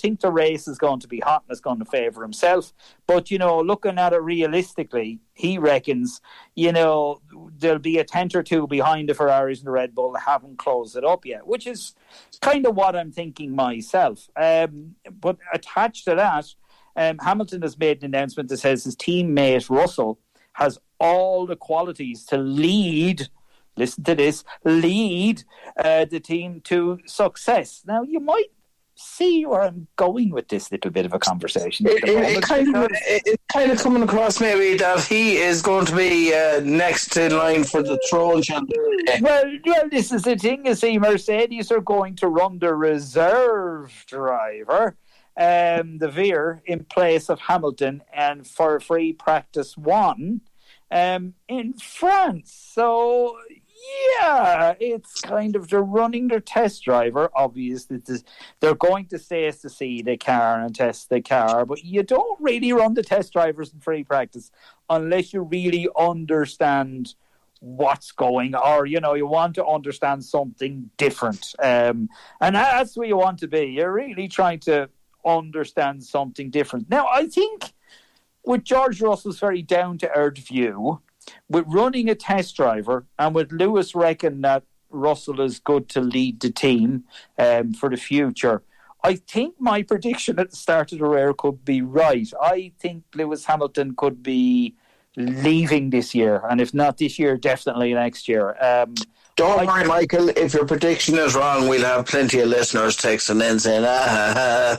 think the race is going to be hot and it's going to favour himself. But, you know, looking at it realistically, he reckons, you know, there'll be a tenth or two behind the Ferraris and the Red Bull that haven't closed it up yet, which is kind of what I'm thinking myself. Um, but attached to that, um, Hamilton has made an announcement that says his teammate Russell has all the qualities to lead listen to this, lead uh, the team to success. Now, you might see where I'm going with this little bit of a conversation. It, it, it kind of, it, it's kind of coming across maybe that he is going to be uh, next in line for the throne Well, well, this is the thing. You see, Mercedes are going to run the reserve driver. Um, de Vries in place of Hamilton and for free practice one um, in France. So yeah, it's kind of they're running their test driver. Obviously, they're going to say to see the car and test the car, but you don't really run the test drivers in free practice unless you really understand what's going or you know you want to understand something different um, and that's where you want to be you're really trying to understand something different now i think with george russell's very down to earth view with running a test driver and with Lewis reckon that Russell is good to lead the team um, for the future. I think my prediction at the start of the race could be right. I think Lewis Hamilton could be leaving this year, and if not this year, definitely next year. Um, don't worry, Michael. If your prediction is wrong, we'll have plenty of listeners texting in saying, ah.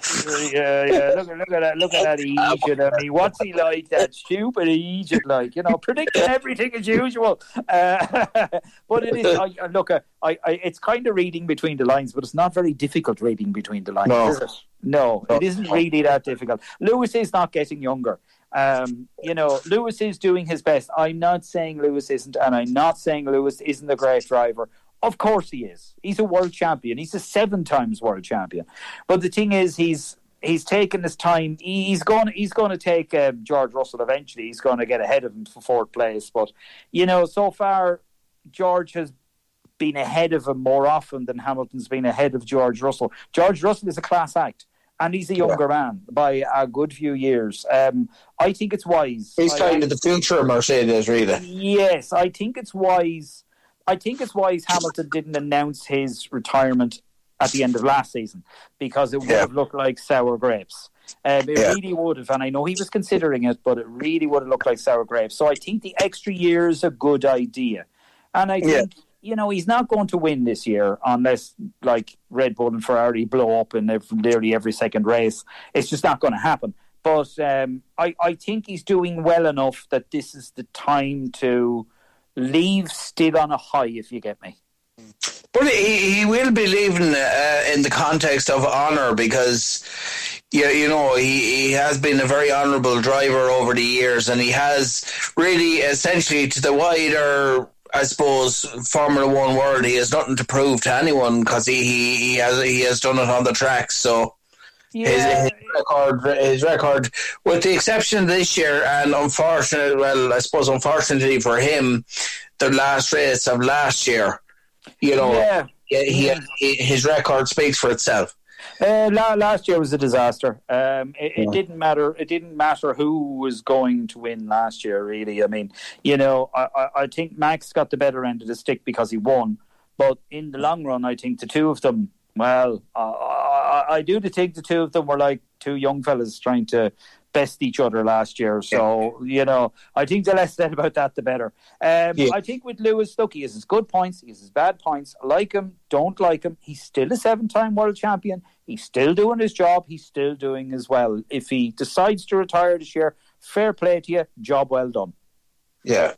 yeah, yeah. Look, look at that. Look at that Egypt. I mean, what's he like? That stupid Egypt, like you know, predicting everything as usual. Uh, but it is. I, look, I, I, it's kind of reading between the lines, but it's not very difficult reading between the lines, no. is it? No, it isn't really that difficult. Lewis is not getting younger. Um, you know, Lewis is doing his best. I'm not saying Lewis isn't, and I'm not saying Lewis isn't a great driver. Of course he is. He's a world champion. He's a seven times world champion. But the thing is, he's he's taken his time. He's going. He's going to take uh, George Russell eventually. He's going to get ahead of him for fourth place. But you know, so far George has been ahead of him more often than Hamilton's been ahead of George Russell. George Russell is a class act and he's a younger yeah. man by a good few years. Um, I think it's wise. He's kind of the future of Mercedes, really. Yes, I think it's wise. I think it's wise Hamilton didn't announce his retirement at the end of last season because it would yeah. have looked like sour grapes. Um, it yeah. really would have, and I know he was considering it, but it really would have looked like sour grapes. So I think the extra year is a good idea, and I think you know, he's not going to win this year unless like Red Bull and Ferrari blow up in every, nearly every second race. It's just not going to happen. But um, I, I think he's doing well enough that this is the time to leave still on a high, if you get me. But he, he will be leaving uh, in the context of honour because, you, you know, he, he has been a very honourable driver over the years and he has really essentially to the wider I suppose Formula One world, he has nothing to prove to anyone because he, he, he has he has done it on the track. So yeah. his, his, record, his record, with the exception of this year, and unfortunately, well, I suppose unfortunately for him, the last race of last year, you know, yeah. he, he, his record speaks for itself. Uh, last year was a disaster. Um, it, yeah. it, didn't matter. It didn't matter who was going to win last year. Really, I mean, you know, I, I think Max got the better end of the stick because he won. But in the long run, I think the two of them. Well, I, I, I do think the two of them were like two young fellas trying to best each other last year. So, yeah. you know, I think the less said about that, the better. Um, yeah. I think with Lewis, look, he has his good points, he has his bad points. Like him, don't like him. He's still a seven time world champion. He's still doing his job. He's still doing as well. If he decides to retire this year, fair play to you. Job well done. Yeah,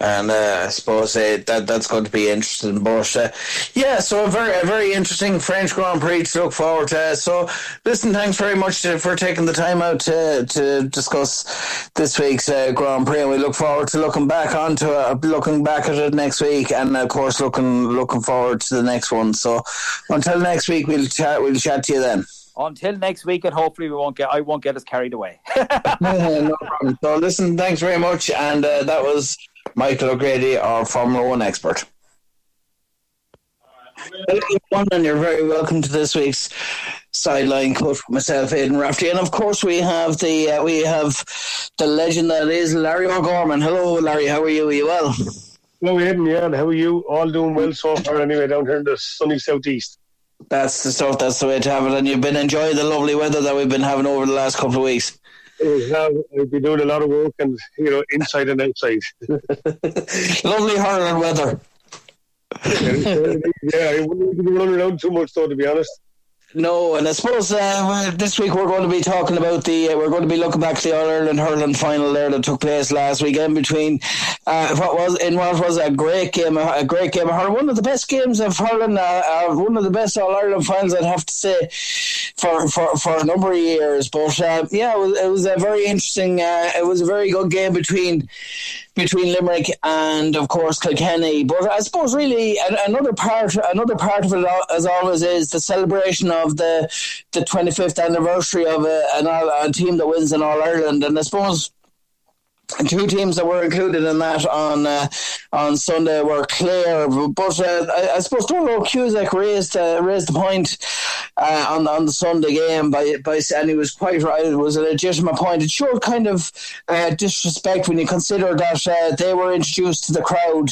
and uh, I suppose uh, that that's going to be interesting. But uh, yeah, so a very a very interesting French Grand Prix to look forward to. So listen, thanks very much to, for taking the time out to to discuss this week's uh, Grand Prix, and we look forward to looking back onto it, looking back at it next week, and of course looking looking forward to the next one. So until next week, we'll chat we'll chat to you then until next week, and hopefully we won't get I won't get us carried away. no problem. So listen, thanks very much, and uh, that was Michael O'Grady, our Formula One expert. and you're very welcome to this week's sideline cut with myself, Aidan Raftery, and of course we have the uh, we have the legend that is Larry O'Gorman. Hello, Larry. How are you? Are you well? Hello, Aidan. Yeah, and how are you? All doing well so far. Anyway, down here in the sunny southeast. That's the stuff. That's the way to have it. And you've been enjoying the lovely weather that we've been having over the last couple of weeks. Yeah, I've been doing a lot of work and you know inside and outside. lovely hurling weather. yeah, I wouldn't be running around too much though, to be honest. No, and I suppose uh, this week we're going to be talking about the uh, we're going to be looking back to the All Ireland hurling final there that took place last weekend between uh, what was in what was a great game a great game of hurling one of the best games of hurling uh, uh, one of the best All Ireland finals I'd have to say for for, for a number of years. But uh, yeah it was, it was, a very interesting it was a very good game between between Limerick and of course Kilkenny. But I suppose really another part another part of it as always is the celebration of the the 25th anniversary of uh, a, a, a team that wins in All Ireland, and I suppose two teams that were included in that on uh, on Sunday were Clare, but uh, I, I, suppose Dónal Cusack raised uh, raised the point uh, on on the Sunday game by by and he was quite right. It was a legitimate point. It showed kind of uh, disrespect when you consider that uh, they were introduced to the crowd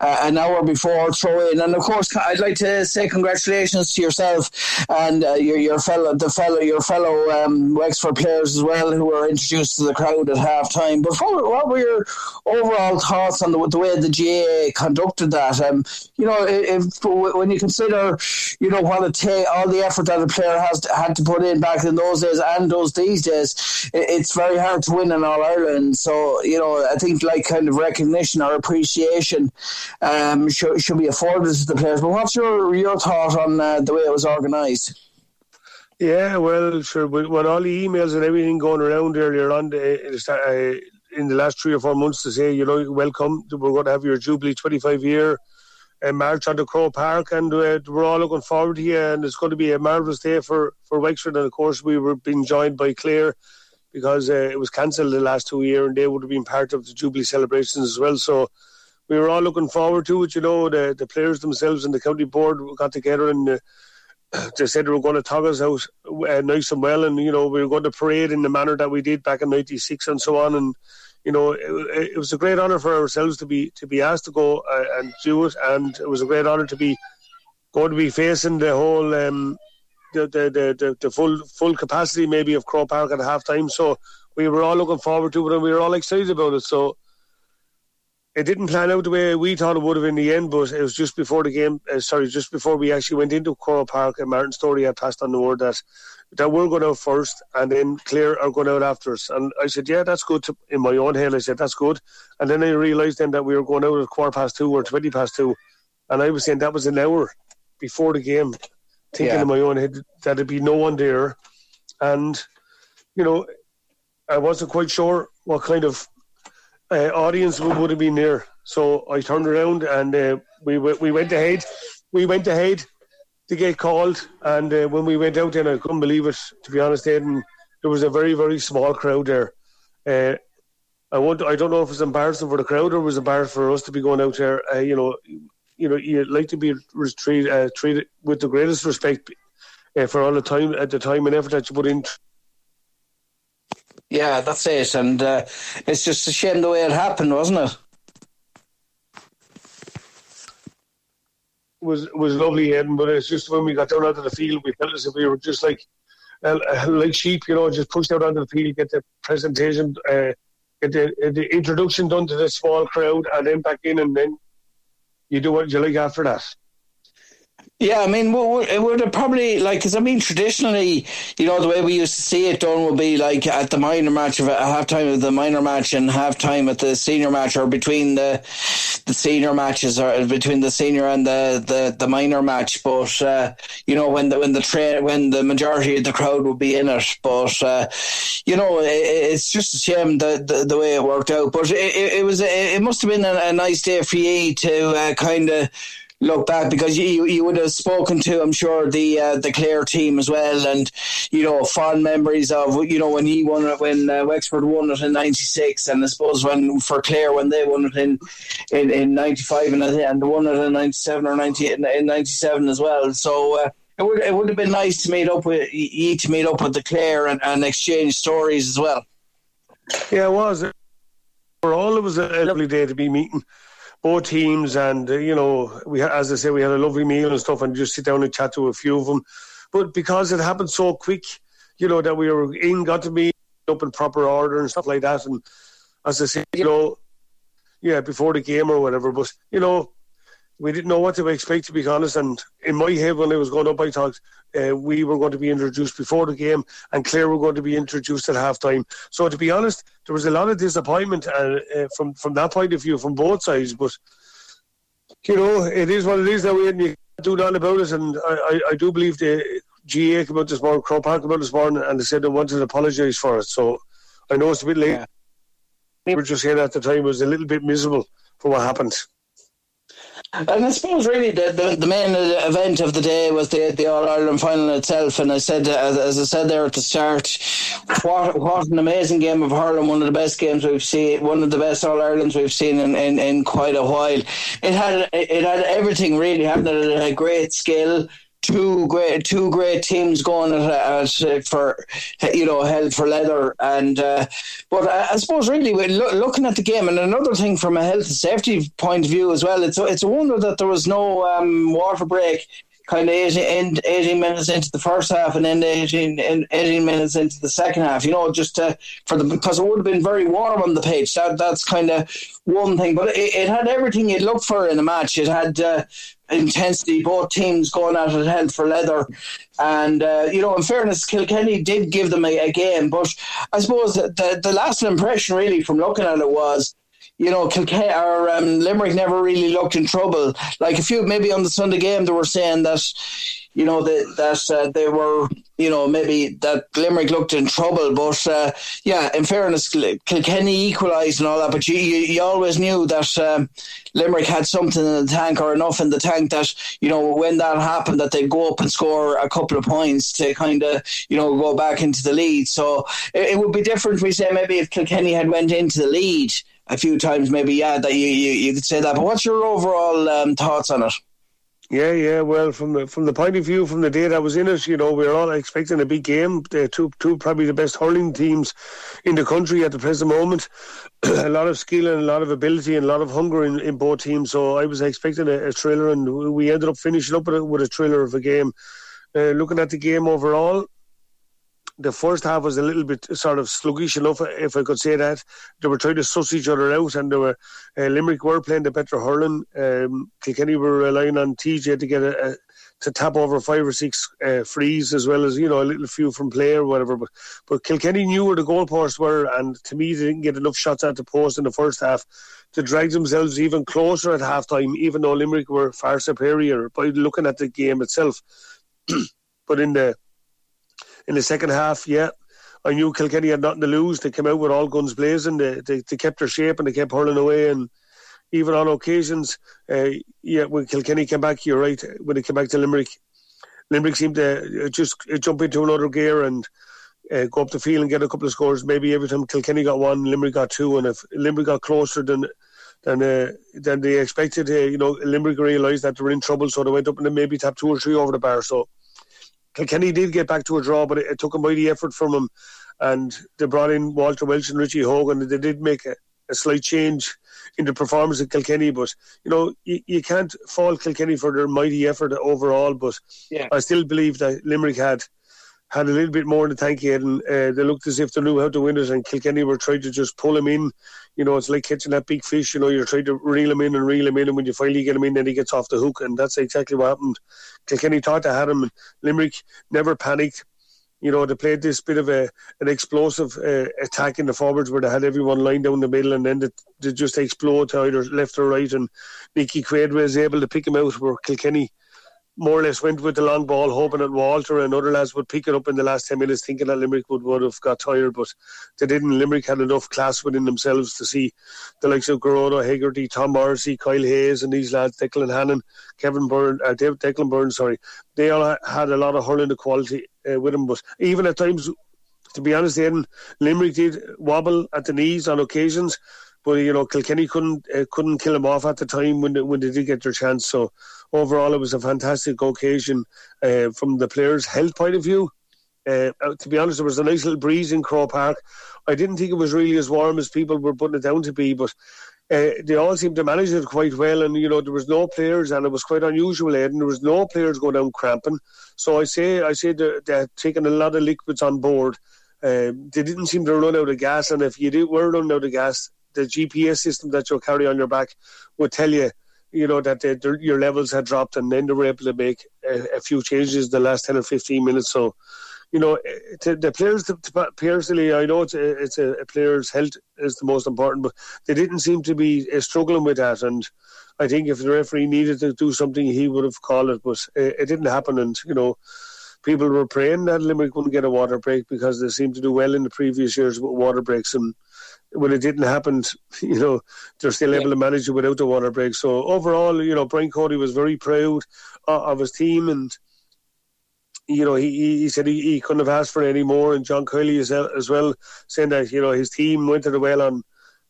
an hour before throw in. And of course, I'd like to say congratulations to yourself and your your fellow the fellow your fellow um, Wexford players as well who were introduced to the crowd at half time. What were your overall thoughts on the, the way the GAA conducted that? Um, you know, if, when you consider, you know, what it take, all the effort that a player has to, had to put in back in those days and those these days, it, it's very hard to win in All Ireland. So, you know, I think like kind of recognition or appreciation um, should, should be afforded to the players. But what's your your thought on uh, the way it was organised? Yeah, well, sure. With, with, all the emails and everything going around earlier on, uh, in the last three or four months to say, you know, welcome, we're going to have your Jubilee 25 year uh, march on the Croke Park, and uh, we're all looking forward to you. And it's going to be a marvellous day for, for Wexford. And of course, we were being joined by Clare because uh, it was cancelled the last two years, and they would have been part of the Jubilee celebrations as well. So we were all looking forward to it. You know, the, the players themselves and the county board got together and. They said they were going to tug us out uh, nice and well, and you know we were going to parade in the manner that we did back in '96 and so on. And you know, it, it, was a great honour for ourselves to be to be asked to go uh, and do it, and it was a great honour to be going to be facing the whole um, the, the, the, the, full full capacity maybe of Croke Park at half time. So we were all looking forward to it, and we were all excited about it. So it didn't plan out the way we thought it would have in the end, but it was just before the game. Uh, sorry, just before we actually went into Croke Park, and Martin Storey had passed on the word that that we're going out first and then Clare are going out after us. And I said, yeah, that's good. To, in my own head, I said, that's good. And then I realised then that we were going out at quarter past two or 20 past two. And I was saying that was an hour before the game, thinking yeah. in my own head that there'd be no one there. And, you know, I wasn't quite sure what kind of uh, audience would have been there. So I turned around and uh, we, we went ahead. We went ahead to get called. And uh, when we went out and I couldn't believe it, to be honest, Aidan. There was a very, very small crowd there. Uh, I want, I don't know if it's embarrassing for the crowd or it was embarrassing for us to be going out there. Uh, you know, you know, you'd like to be treated, uh, treated with the greatest respect uh, for all the time at the time and effort that you put in. Yeah, that's it, and uh, it's just a shame the way it happened, wasn't it? was was lovely, Ed, but it's just when we got down onto the field, we felt as if we were just like uh, like sheep, you know, just pushed out onto the field, get the presentation, uh, get the, the introduction done to the small crowd, and then back in, and then you do what you like after that. Yeah, I mean, it would have probably like because I mean, traditionally, you know, the way we used to see it done would be like at the minor match of a halftime of the minor match and halftime at the senior match, or between the the senior matches, or between the senior and the the, the minor match. But uh, you know, when the when the train when the majority of the crowd would be in it, but uh, you know, it, it's just a shame the, the, the way it worked out. But it, it, it was it must have been a, a, nice day for you to uh, kind of look back because you you would have spoken to I'm sure the uh, the Clare team as well and you know fond memories of you know when he won it when uh, Wexford won it in '96 and I suppose when for Clare when they won it in in, in '95 and and they won it in '97 or 90 in '97 as well so. Uh, it would, it would have been nice to meet up with you to meet up with the Clare and, and exchange stories as well. Yeah, it was. All, it was a lovely day to be meeting both teams, and uh, you know, we as I say, we had a lovely meal and stuff, and just sit down and chat to a few of them. But because it happened so quick, you know, that we were in, got to be up in proper order and stuff like that, and as I say, you know, yeah, before the game or whatever. But you know, we didn't know what to expect, to be honest. And in my head, when I was going up, I thought uh, we were going to be introduced before the game, and Clare were going to be introduced at halftime. So, to be honest, there was a lot of disappointment uh, uh, from from that point of view from both sides. But you know, it is what it is that we and you can't do nothing about it. And I, I, I do believe the GAA came out this morning, Croke Park came out this morning, and they said they wanted to apologise for it. So I know it's a bit late. Yeah. We were just saying at the time it was a little bit miserable for what happened. And I suppose really the, the, the, main event of the day was the the All Ireland final itself. And I said, uh, as, as, I said there at the start, what what an amazing game of hurling! One of the best games we've seen, one of the best All Irelands we've seen in, in, in quite a while. It had it had everything really. Had a great skill two great two great teams going at, at, for you know held for leather. And uh, but I, suppose really looking at the game and another thing from a health and safety point of view as well it's it's a wonder that there was no um, water break kind of 18, 18, minutes into the first half and then 18, 18 minutes into the second half, you know, just uh, for the because it would have been very warm on the pitch. That that's kind of one thing, but it, it, had everything you'd look for in a match. It had uh, intensity, both teams going at it head for leather. And, uh, you know, in fairness, Kilkenny did give them a, a game. But I suppose the, the last impression, really, from looking at it was you know, Kilkenny or um, Limerick never really looked in trouble. Like a few, maybe on the Sunday game, they were saying that, you know, that that uh, they were, you know, maybe that Limerick looked in trouble. But uh, yeah, in fairness, Kilkenny equalised and all that. But you, you, you always knew that um, Limerick had something in the tank or enough in the tank that you know when that happened that they'd go up and score a couple of points to kind of you know go back into the lead. So it, it would be different. We say maybe if Kilkenny had went into the lead a few times, maybe yeah, that you, you, you could say that. But what's your overall um, thoughts on it? Yeah, yeah. Well, from the from the point of view from the day that was in it, you know, we are all expecting a big game. They're two two probably the best hurling teams in the country at the present moment. a lot of skill and a lot of ability and a lot of hunger in, in both teams. So I was expecting a, a thriller, and we ended up finishing up with a, with a thriller of a game. Uh, looking at the game overall, the first half was a little bit sort of sluggish enough, if I could say that. They were trying to suss each other out, and they were uh, Limerick were playing the better hurling. Um, Kilkenny were relying on TJ to get a, a to tap over five or six uh, frees as well as you know a little few from play or whatever. But but Kilkenny knew where the goalposts were, and to me they didn't get enough shots at the post in the first half to drag themselves even closer at half time, even though Limerick were far superior by looking at the game itself. but in the in the second half, yeah, I knew Kilkenny had nothing to lose. They came out with all guns blazing. They, they, they kept their shape and they kept hurling away. And even on occasions, uh, yeah, when Kilkenny came back, you're right. When they came back to Limerick, Limerick seemed to uh, just uh, jump into another gear and uh, go up the field and get a couple of scores. Maybe every time Kilkenny got one, Limerick got two, and if Limerick got closer than than uh, than they expected, uh, you know, Limerick realised that they were in trouble, so they went up and then maybe tapped two or three over the bar. So Kilkenny did get back to a draw, but it, it took a mighty effort from them. And they brought in Walter Walsh and Richie Hogan. and They did make a, a slight change in the performance of Kilkenny, but you know you, you can't fault Kilkenny for their mighty effort overall. But yeah. I still believe that Limerick had had a little bit more in the tank yet, and uh, they looked as if they knew how to win it. And Kilkenny were trying to just pull him in. You know, it's like catching that big fish. You know, you're trying to reel him in and reel him in, and when you finally get him in, then he gets off the hook, and that's exactly what happened. Kilkenny thought they had him, Limerick never panicked. You know, they played this bit of a an explosive uh, attack in the forwards where they had everyone lined down the middle, and then they, they just explode to either left or right. And Nicky Quaid was able to pick him out where Kilkenny more or less went with the long ball, hoping that Walter and other lads would pick it up in the last 10 minutes, thinking that Limerick would, would have got tired, but they didn't. Limerick had enough class within themselves to see the likes of Gearóid, Hegarty, Tom Morrissey, Kyle Hayes, and these lads, Declan Hannon, Kevin Byrne, uh, Declan Byrne, sorry, they all had a lot of hurling quality uh, with them, but even at times, to be honest, then Limerick did wobble at the knees on occasions, but you know Kilkenny couldn't uh, couldn't kill them off at the time when they, when they did get their chance. So overall, it was a fantastic occasion uh, from the players' health point of view. Uh, uh, to be honest, there was a nice little breeze in Croke Park. I didn't think it was really as warm as people were putting it down to be, but uh, they all seemed to manage it quite well. And you know, there was no players, and it was quite unusual. Ed, and there was no players going down cramping. So I say, I say they're, they're taking a lot of liquids on board. Uh, they didn't seem to run out of gas, and if you did, were running out of gas, the GPS system that you'll carry on your back would tell you, you know, that the, your levels had dropped, and then they were able to make a, a few changes the last ten or fifteen minutes. So, you know, to the players, to, to, personally, I know it's, a, it's a, a, player's health is the most important, but they didn't seem to be uh, struggling with that. And I think if the referee needed to do something, he would have called it, but it, it didn't happen. And you know people were praying that Limerick wouldn't get a water break because they seemed to do well in the previous years with water breaks. And when it didn't happen, you know, they're still able to manage it without the water break. So overall, you know, Brian Cody was very proud of his team and you know, he, he said he, he couldn't have asked for any more. And John Kiely as, as well, saying that, you know, his team went to the well on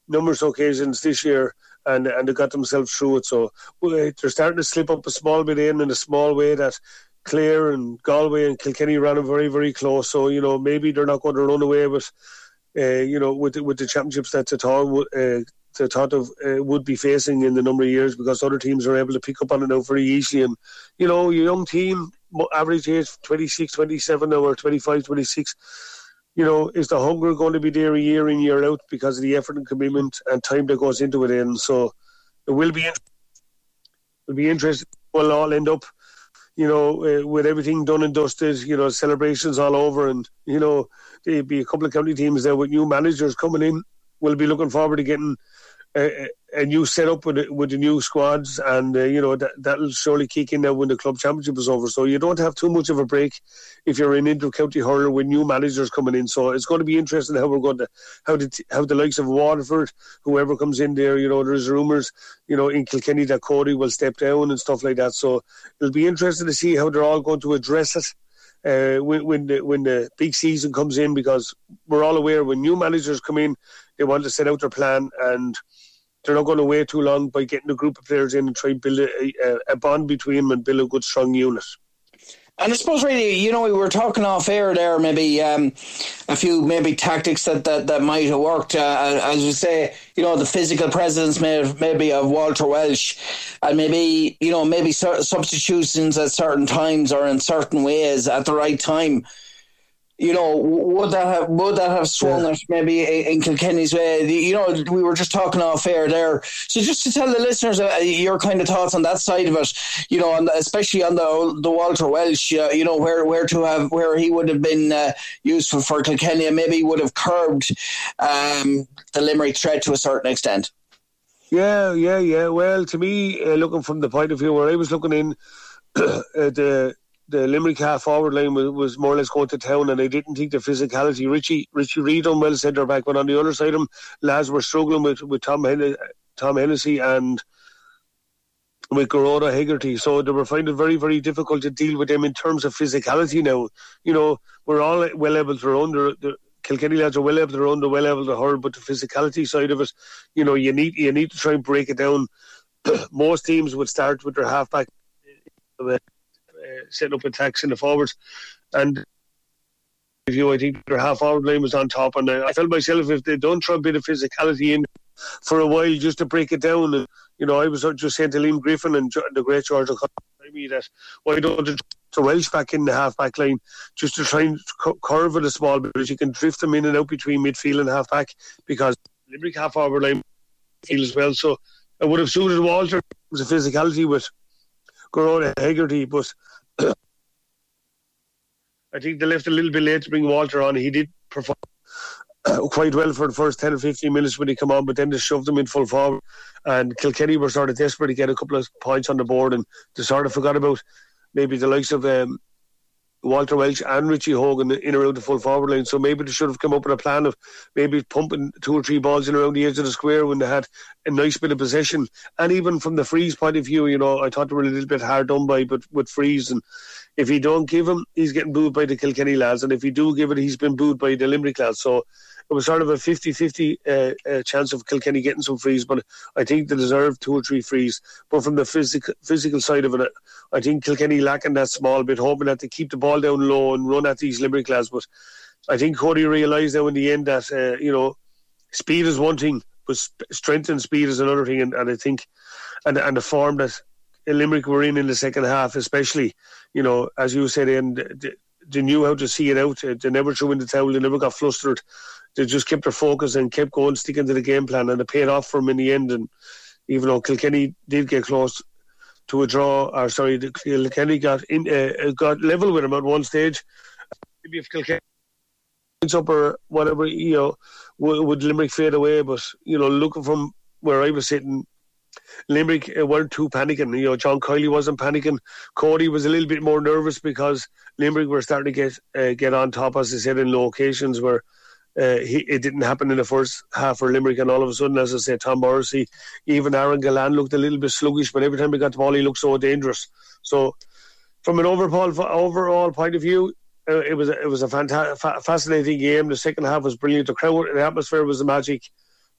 numerous occasions this year and and they got themselves through it. So they're starting to slip up a small bit in in a small way that Clare and Galway and Kilkenny ran very, very close. So, you know, maybe they're not going to run away with you know, with the, with the championships that Tatar uh, the thought of uh, would be facing in the number of years because other teams are able to pick up on it now very easily. And you know, your young team, average age 26, 27 now, or 25, 26. You know, is the hunger going to be there year in year out because of the effort and commitment and time that goes into it? And so it will be. It'll be interesting. We'll all end up you know, uh, with everything done and dusted, you know, celebrations all over, and you know, there'll be a couple of county teams there with new managers coming in. We'll be looking forward to getting a, a new setup with with the new squads, and uh, you know that that'll surely kick in now when the club championship is over. So you don't have too much of a break if you're in inter-county hurler with new managers coming in. So it's going to be interesting how we're going to how the how the likes of Waterford, whoever comes in there, you know, there's rumours, you know, in Kilkenny that Cody will step down and stuff like that. So it'll be interesting to see how they're all going to address it. Uh, when when the when the big season comes in, because we're all aware when new managers come in, they want to set out their plan and they're not going to wait too long by getting a group of players in and try and build a, a, bond between them and build a good, strong unit. And I suppose really, you know, we were talking off air there, maybe um, a few maybe tactics that, that, that might have worked. Uh, as you say, you know, the physical presence may, have maybe of Walter Walsh, and maybe you know maybe substitutions at certain times or in certain ways at the right time you know, would that have would that have swung yeah. maybe in Kilkenny's way? You know, we were just talking off air there. So just to tell the listeners uh, your kind of thoughts on that side of it, you know, and especially on the the Walter Walsh, uh, you know, where where to have where he would have been uh, useful for Kilkenny, and maybe would have curbed um, the Limerick threat to a certain extent. Yeah, yeah, yeah. Well, to me, uh, looking from the point of view where I was looking in, the the Limerick half forward line was, was, more or less going to town, and I didn't think the physicality. Richie Richie Reid on well centre back, but on the other side of him, lads were struggling with with Tom Hen- Tom Hennessy and with Gearóid Hegarty, so they were finding it very very difficult to deal with them in terms of physicality. Now, you know, we're all well able to run. The, the Kilkenny lads are well able to run, they're well able to hurl, but the physicality side of it, you know, you need you need to try and break it down. Most teams would start with their halfback uh, setting up attacks in the forwards. And if you, I think their half forward line was on top, and I, I felt myself if they don't throw a bit of physicality in for a while just to break it down. And, you know, I was just saying to Liam Griffin and the great George me that why don't you throw Walsh back in the half back line just to try and curve it a small bit, you can drift them in and out between midfield and half back because Limerick half forward line feel as well. So it would have suited Walter the physicality with Gearóid Hegarty, but I think they left a little bit late to bring Walter on. He did perform quite well for the first 10 or 15 minutes when he came on, but then they shoved him in full forward. And Kilkenny were sort of desperate to get a couple of points on the board, and they sort of forgot about maybe the likes of um, Walter Walsh and Richie Hogan in around the full forward line. So maybe they should have come up with a plan of maybe pumping two or three balls in around the edge of the square when they had a nice bit of possession. And even from the freeze point of view, you know, I thought they were a little bit hard done by, but with freeze and if he don't give him, he's getting booed by the Kilkenny lads, and if he do give it, he's been booed by the Limerick lads. So it was sort of a 50-50 uh, uh, chance of Kilkenny getting some frees, but I think they deserve two or three frees. But from the physical physical side of it, I think Kilkenny lacking that small bit, hoping that they keep the ball down low and run at these Limerick lads. But I think Cody realised now in the end that uh, you know speed is one thing, but strength and speed is another thing, and, and I think and and the form that Limerick were in in the second half, especially, you know, as you said, and they, knew how to see it out. They never threw in the towel. They never got flustered they just kept their focus and kept going, sticking to the game plan, and it paid off for them in the end. And even though Kilkenny did get close to a draw, or sorry, Kilkenny got in, uh, got level with them at one stage. Maybe if Kilkenny up or whatever, you know, would Limerick fade away? But you know, looking from where I was sitting, Limerick weren't too panicking. You know, John Kiely wasn't panicking. Cody was a little bit more nervous because Limerick were starting to get uh, get on top, as I said, in locations where uh, he, it didn't happen in the first half for Limerick, and all of a sudden, as I said, Tom Morrissey, even Aaron Gillane looked a little bit sluggish, but every time he got the ball, he looked so dangerous. So, from an overall overall point of view, uh, it was it was a fantastic, fa- fascinating game. The second half was brilliant. The crowd, the atmosphere was magic,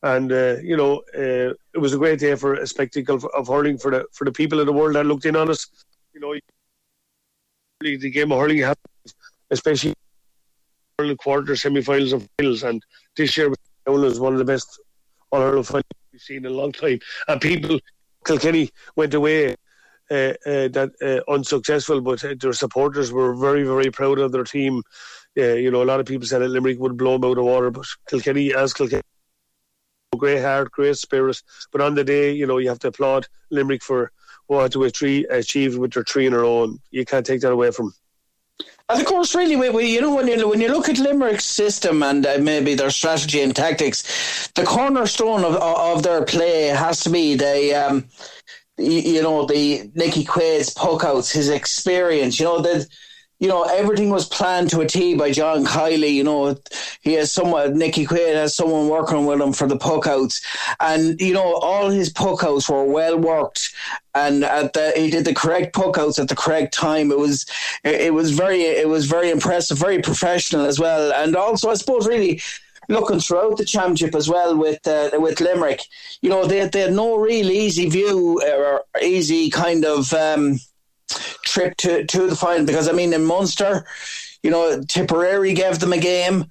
and uh, you know, uh, it was a great day for a spectacle of hurling for the for the people of the world that looked in on us. You know, the game of hurling happened, especially Ireland quarter, semi-finals, and finals. And this year was one of the best All hurling finals we've seen in a long time. And people, Kilkenny went away uh, uh, that uh, unsuccessful, but their supporters were very, very proud of their team. you know, a lot of people said that Limerick would blow them out of water, but Kilkenny, as Kilkenny, great heart, great spirit. But on the day, you know, you have to applaud Limerick for what they achieved with their three in a row. And you can't take that away from. And of course, really, we, we, you know, when you when you look at Limerick's system and uh, maybe their strategy and tactics, the cornerstone of of their play has to be the. Um, you, you know the Nicky Quaid's puck outs, his experience. You know that you know, everything was planned to a T by John Kiely. You know, he has someone, Nicky Quaid has someone working with him for the puck outs. And, you know, all his puck outs were well worked. And at the, he did the correct puck outs at the correct time. It was, it was very, it was very impressive, very professional as well. And also, I suppose, really, looking throughout the championship as well with uh, with Limerick, you know, they, they had no real easy view or easy kind of um, trip to, to the final because I mean in Munster, you know, Tipperary gave them a game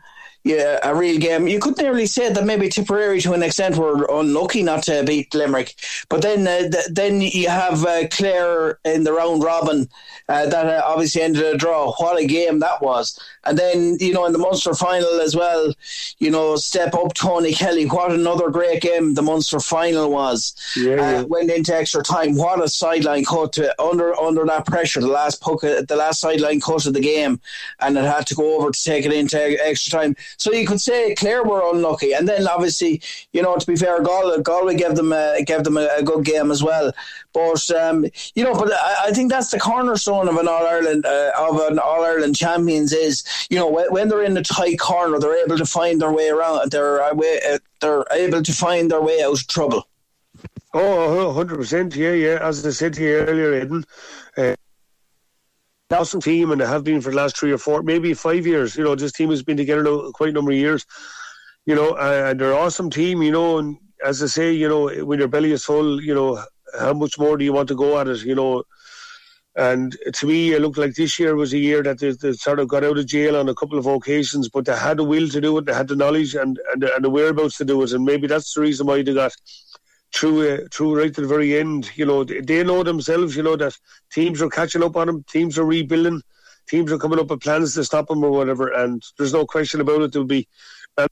yeah, a real game. You could nearly say that maybe Tipperary, to an extent, were unlucky not to beat Limerick. But then, uh, th- then you have uh, Clare in the round robin uh, that uh, obviously ended a draw. What a game that was! And then you know in the Munster final as well, you know, step up Tony Kelly. What another great game the Munster final was. Yeah, yeah. Uh, went into extra time. What a sideline cut to, under under that pressure. The last puck, the last sideline cut of the game, and it had to go over to take it into extra time so you could say Clare were unlucky, and then obviously, you know, to be fair, Galway, Galway gave them a, gave them a, a good game as well. But um, you know, but I, I, think that's the cornerstone of an All Ireland uh, of an All Ireland champions is you know when, when, they're in the tight corner, they're able to find their way around. They're uh, uh they're able to find their way out of trouble. Oh, 100%. Yeah, yeah. As I said to you earlier, Aidan, uh, awesome team and they have been for the last three or four, maybe five years. You know, this team has been together now quite a number of years. You know, and they're an awesome team. You know, and as I say, you know, when your belly is full, you know, how much more do you want to go at it? You know, and to me, it looked like this year was a year that they, they, sort of got out of jail on a couple of occasions, but they had the will to do it, they had the knowledge and and, and the whereabouts to do it, and maybe that's the reason why they got through uh, through right to the very end. You know, they know themselves. You know that teams are catching up on them, teams are rebuilding, teams are coming up with plans to stop them or whatever. And there's no question about it. There'll be. Um,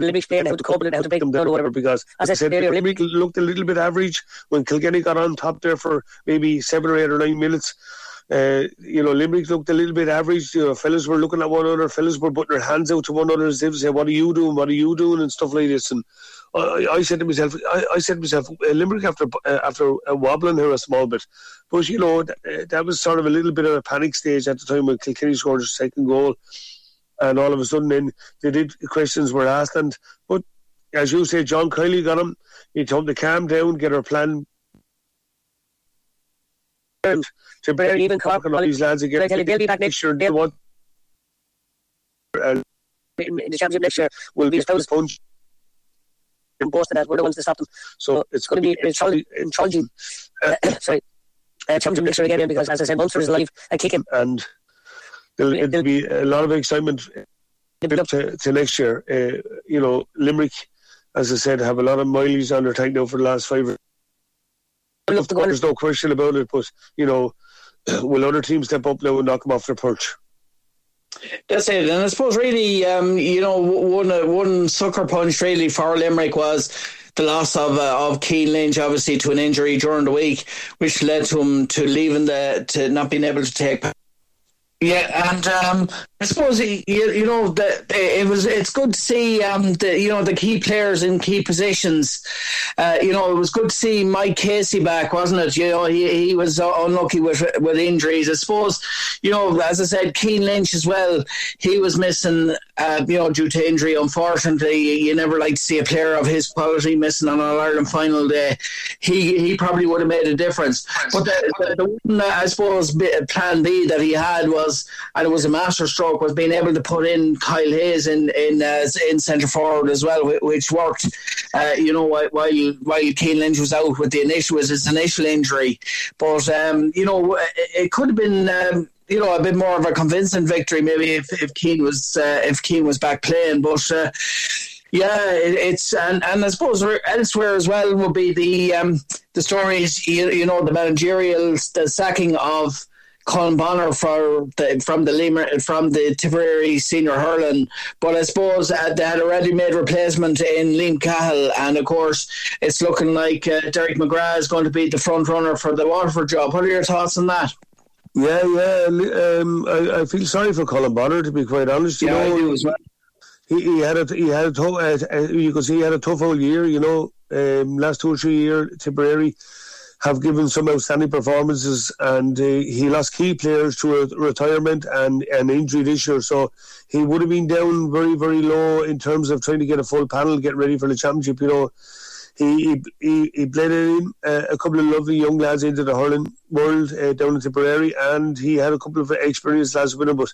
Limerick playing how to cope and how to break them down or whatever because as I said earlier, Limerick looked a little bit average when Kilkenny got on top there for maybe seven or eight or nine minutes. uh, you know, Limerick looked a little bit average. You know, fellas were looking at one another, fellas were putting their hands out to one another as if say, "What are you doing? What are you doing?" and stuff like this. And I, I said to myself, I, I said to myself, uh, Limerick after uh, after uh, wobbling here a small bit, but you know that, uh, that was sort of a little bit of a panic stage at the time when Kilkenny scored his second goal, and all of a sudden then they did questions were asked, and but as you say, John Kiely got him. He told him to calm down, get our plan and to bear even Cork and all these lads again. They'll be back next year. They want in the championship next year will be a punch. Of that, we're the ones to stop them. So, so it's going to be it's challenging. Uh, sorry, uh, championship next year again because, as I said, Munster is alive and kicking. And there'll, it'll be a lot of excitement to, to next year. Uh, you know, Limerick, as I said, have a lot of mileage on their tank now for the last five there's no question about it, but you know, will other teams step up now and knock them off their perch? That's it, and I suppose really, um, you know, one uh, one sucker punch really for Limerick was the loss of uh, of Cian Lynch, obviously to an injury during the week, which led to him to leaving the to not being able to take. Yeah, and um, I suppose you, you know that it was it's good to see um, the you know the key players in key positions. Uh, you know it was good to see Mike Casey back, wasn't it? You know he, he was unlucky with with injuries. I suppose you know as I said, Cian Lynch as well. He was missing uh, you know due to injury. Unfortunately, you never like to see a player of his quality missing on an Ireland final day. He he probably would have made a difference. But the, the, the one I suppose plan B that he had was and it was a master stroke was being able to put in Kyle Hayes in in uh, in centre forward as well, which worked. Uh, you know, while while Cian Lynch was out with the initial was his initial injury, but um, you know, it, could have been. Um, you know, a bit more of a convincing victory, maybe if if Cian was uh, if Cian was back playing. But uh, yeah, it, it's and, and I suppose elsewhere as well will be the um, the stories. You, you know, the managerial the sacking of Colm Bonnar for the, from the Lima, from the Tipperary senior hurling, but I suppose uh, they had a ready-made replacement in Liam Cahill, and of course it's looking like uh, Derek McGrath is going to be the front runner for the Waterford job. What are your thoughts on that? Yeah, yeah. Um, I, I, feel sorry for Colm Bonnar to be quite honest. You yeah, know, I do as well. He, he had a he had a tough. Uh, uh you could see he had a tough whole year. You know, um, last two or three year Tipperary have given some outstanding performances, and uh, he lost key players to retirement and an injury this year. So he would have been down very, very low in terms of trying to get a full panel, get ready for the championship. You know, he he he blended in uh, a couple of lovely young lads into the hurling world uh, down in Tipperary, and he had a couple of experienced lads with him, but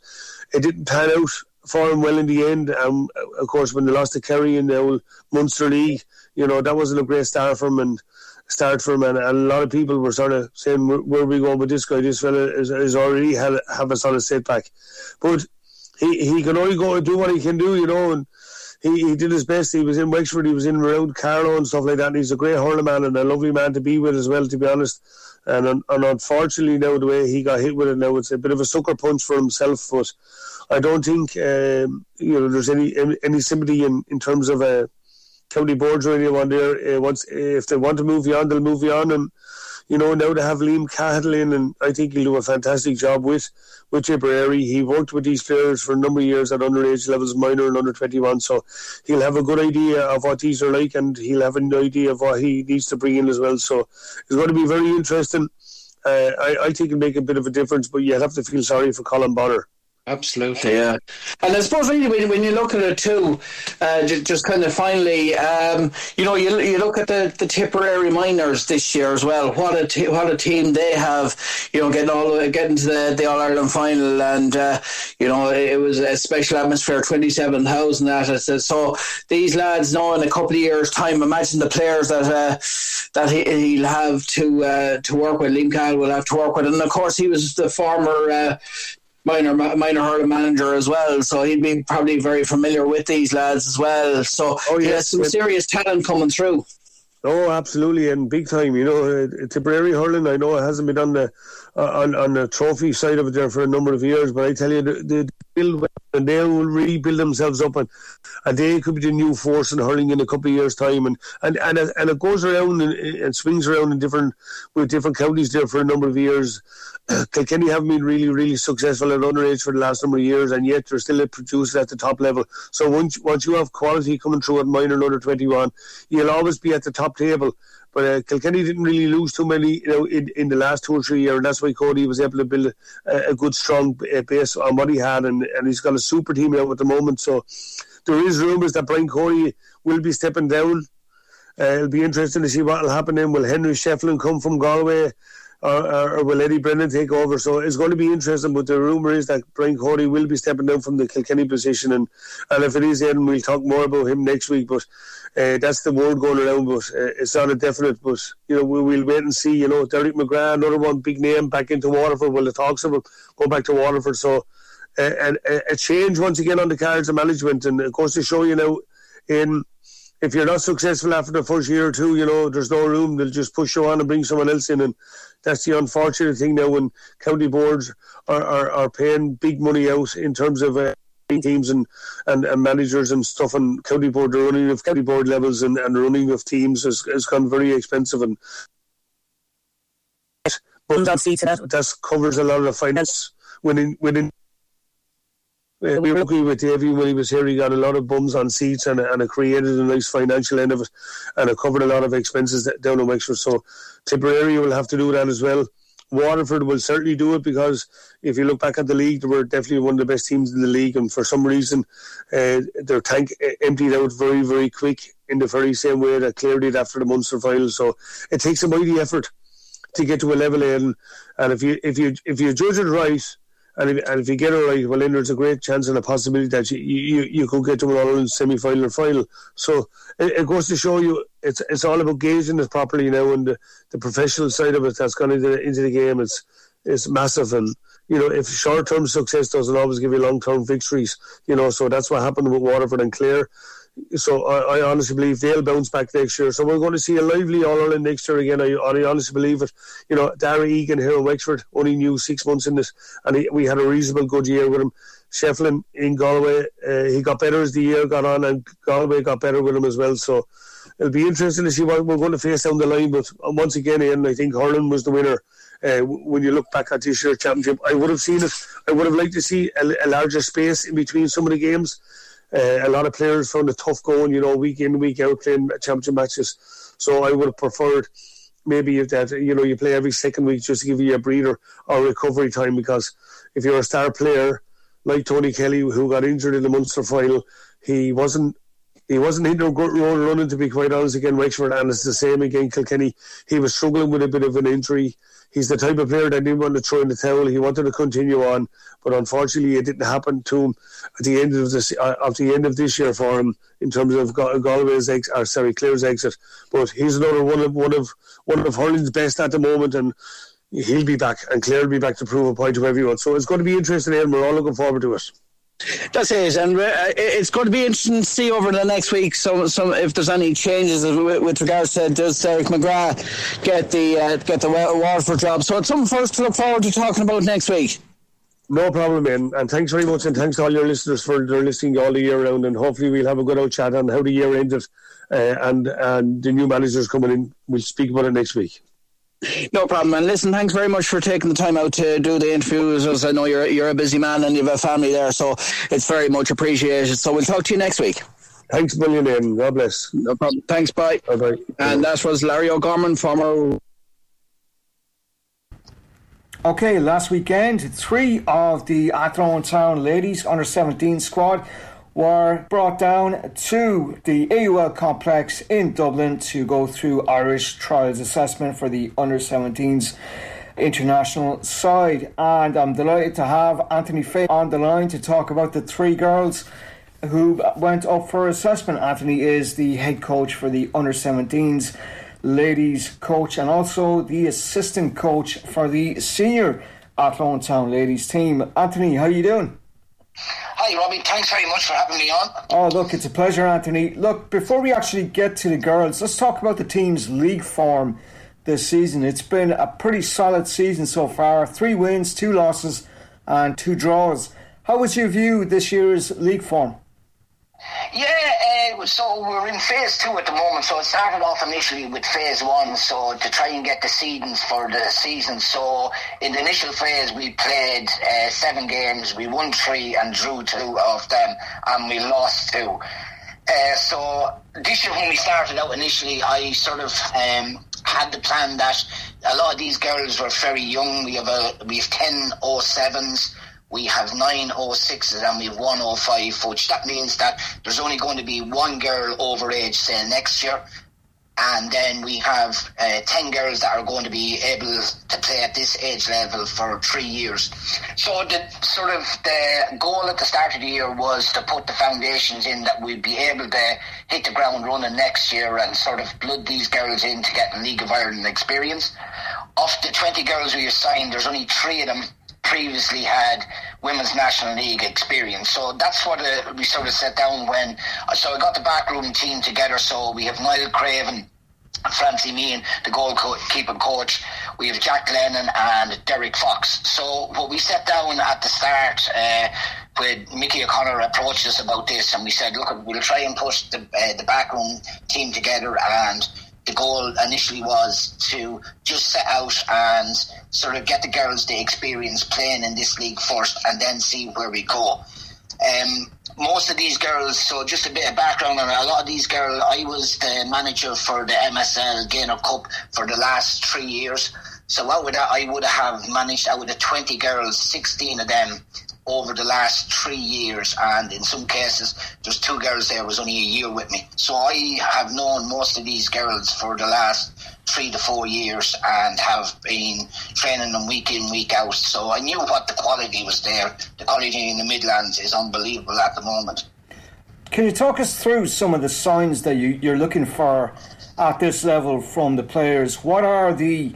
it didn't pan out for him well in the end. Um, of course, when they lost to Kerry in the old Munster League, you know that wasn't a great start for him, and start for him, and, a lot of people were sort of saying, "Where, are we going with this guy? This fella is, is already had have a solid setback," but he he can only go and do what he can do, you know, and. He, he did his best. He was in Wexford. He was in around Carlow and stuff like that. And he's a great hurler man and a lovely man to be with as well, to be honest. And, and unfortunately, now the way he got hit with it now, it's a bit of a sucker punch for himself. But I don't think um, you know there's any any sympathy in, in terms of a county boards or anyone there. Uh, once if they want to move you on, they'll move you on. And you know now to have Liam Cahill in, and I think he'll do a fantastic job with with Tipperary. He worked with these players for a number of years at underage levels, minor and under twenty one. So he'll have a good idea of what these are like, and he'll have an idea of what he needs to bring in as well. So it's going to be very interesting. Uh, I, I think it'll make a bit of a difference, but you'll have to feel sorry for Colm Bonnar. Absolutely, yeah. And I suppose really when, when you look at it too, uh, just, just, kind of finally, um, you know, you, you look at the, the Tipperary Minors this year as well. What a t- what a team they have, you know, getting all getting to the, the All Ireland final, and uh, you know it was a special atmosphere, twenty seven thousand that. So these lads know in a couple of years' time, imagine the players that uh, that he, will have to uh, to work with. Liam Cahill will have to work with, and of course he was the former uh, minor minor hurling manager as well, so he'd be probably very familiar with these lads as well. So oh, yes, some serious talent coming through. Oh, absolutely, and big time. You know, uh, Tipperary hurling. I know it hasn't been on the uh, on on the trophy side of it there for a number of years, but I tell you, the, the build and they will rebuild themselves up and, and they could be the new force in hurling in a couple of years time and and and, and it goes around and, and swings around in different with different counties there for a number of years Kilkenny haven't been really really successful at underage for the last number of years and yet they're still producers at the top level so once once you have quality coming through at minor under 21 you'll always be at the top table but uh, Kilkenny didn't really lose too many, you know, in, in the last two or three years, and that's why Cody was able to build a, a good, strong uh, base on what he had, and, and he's got a super team out at the moment. So there is rumours that Brian Cody will be stepping down. Uh, it'll be interesting to see what will happen then. Will Henry Shefflin come from Galway? Or, or, will Eddie Brennan take over? So it's going to be interesting. But the rumour is that Brian Cody will be stepping down from the Kilkenny position, and, and if it is, then we'll talk more about him next week. But uh, that's the word going around. But uh, it's not a definite. But you know, we, will wait and see. You know, Derek McGrath, another one big name back into Waterford. Well, the talks of him go back to Waterford. So. Uh, and a change once again on the cards of management, and of course to show you now in if you're not successful after the first year or two, you know, there's no room. They'll just push you on and bring someone else in. And that's the unfortunate thing now when county boards are, are, are paying big money out in terms of uh, teams and, and, and, managers and stuff. And county board, the running of county board levels and, and running of teams has, has gone very expensive. And but that, that covers a lot of the finance within, within we were lucky with Davy when he was here. He got a lot of bums on seats and, and it created a nice financial end of it and it covered a lot of expenses down in Wexford. So Tipperary will have to do that as well. Waterford will certainly do it because if you look back at the league, they were definitely one of the best teams in the league, and for some reason, uh, their tank uh, emptied out very, very quick in the very same way that Clare did after the Munster final. So it takes a mighty effort to get to a level in, and if you if you if you judge it right and if, and if you get it right, well, then there's a great chance and a possibility that you you, you could get to an all Ireland semi final or final. So it, it, goes to show you it's it's all about gauging it properly now, and the, the professional side of it that's gone into the, into the game it's is massive. And you know, if short term success doesn't always give you long term victories, you know, so that's what happened with Waterford and Clare so I, I, honestly believe they'll bounce back next year. So we're going to see a lively All Ireland next year again. I, I honestly believe it. You know, Darragh Egan here in Wexford only knew six months in this, and he, we had a reasonable good year with him. Shefflin in Galway, uh, he got better as the year got on, and Galway got better with him as well. So it'll be interesting to see what we're going to face down the line. But once again, Ian, I think Hurling was the winner. Uh, when you look back at this year's championship, I would have seen it. I would have liked to see a, a larger space in between some of the games. Uh, a lot of players found it tough going, you know, week in, week out playing championship matches. So I would have preferred maybe if that, you know, you play every second week just to give you a breather or recovery time because if you're a star player like Tony Kelly who got injured in the Munster final, he wasn't he wasn't in good road running to be quite honest again Wexford and it's the same again Kilkenny. He was struggling with a bit of an injury he's the type of player that didn't want to throw in the towel. He wanted to continue on, but unfortunately, it didn't happen to him at the end of this uh, at the end of this year for him in terms of Galway's ex, or sorry, Clare's exit. But he's another one of one of one of hurling's best at the moment, and he'll be back, and Clare will be back to prove a point to everyone. So it's going to be interesting, and we're all looking forward to it. That's it, and uh, it's going to be interesting to see over the next week. So, so if there's any changes with, regards to does Derek McGrath get the uh, get the Waterford job? So it's something for us to look forward to talking about next week. No problem, man. And thanks very much, and thanks to all your listeners for their listening all the year round. And hopefully, we'll have a good old chat on how the year ended, uh, and and the new managers coming in. We'll speak about it next week. No problem. And listen, thanks very much for taking the time out to do the interviews. As I know you're you're a busy man and you have a family there, so it's very much appreciated. So we'll talk to you next week. Thanks a million, Ian. God bless. No problem. Thanks. Bye. Bye. Bye. And that was Larry O'Gorman, former. Okay, last weekend, three of the Athlone Town ladies under 17 squad were brought down to the AUL complex in Dublin to go through Irish trials assessment for the under 17s international side. And I'm delighted to have Anthony Fay on the line to talk about the three girls who went up for assessment. Anthony is the head coach for the under 17s ladies coach and also the assistant coach for the senior Athlone Town ladies team. Anthony, how are you doing? Hi, Robbie. Thanks very much for having me on. Oh, look, it's a pleasure, Anthony. Look, before we actually get to the girls, let's talk about the team's league form this season. It's been a pretty solid season so far three wins, two losses, and two draws. How would you view this year's league form? Yeah, uh, so we're in phase two at the moment. So it started off initially with phase one, so to try and get the seedings for the season. So in the initial phase, we played uh, seven games. We won three and drew two of them, and we lost two. Uh, so this year, when we started out initially, I sort of um, had the plan that a lot of these girls were very young. We have a we have ten 07s we have nine 06s and we have one 05, which that means that there's only going to be one girl over age, say, next year. And then we have uh, 10 girls that are going to be able to play at this age level for three years. So the sort of the goal at the start of the year was to put the foundations in that we'd be able to hit the ground running next year and sort of blood these girls in to get League of Ireland experience. Of the 20 girls we assigned, there's only three of them previously had women's national league experience. So that's what uh, we sort of set down when. Uh, so I got the backroom team together. So we have Niall Craven. Francie Meehan, the goalkeeping coach. We have Jack Lennon and Derek Fox. So what we set down at the start, uh, when Mickey O'Connor approached us about this, and we said, look, we'll try and push the uh, the backroom team together and the goal initially was to just set out and sort of get the girls the experience playing in this league first and then see where we go. Um, most of these girls, so just a bit of background on a lot of these girls, I was the manager for the MSL Gaynor Cup for the last three years. So out with that, I would have managed out of the 20 girls, 16 of them over the last three years, and in some cases, there's two girls there was only a year with me. So I have known most of these girls for the last three to four years and have been training them week in, week out. So I knew what the quality was there. The quality in the Midlands is unbelievable at the moment. Can you talk us through some of the signs that you, you're looking for at this level from the players? What are the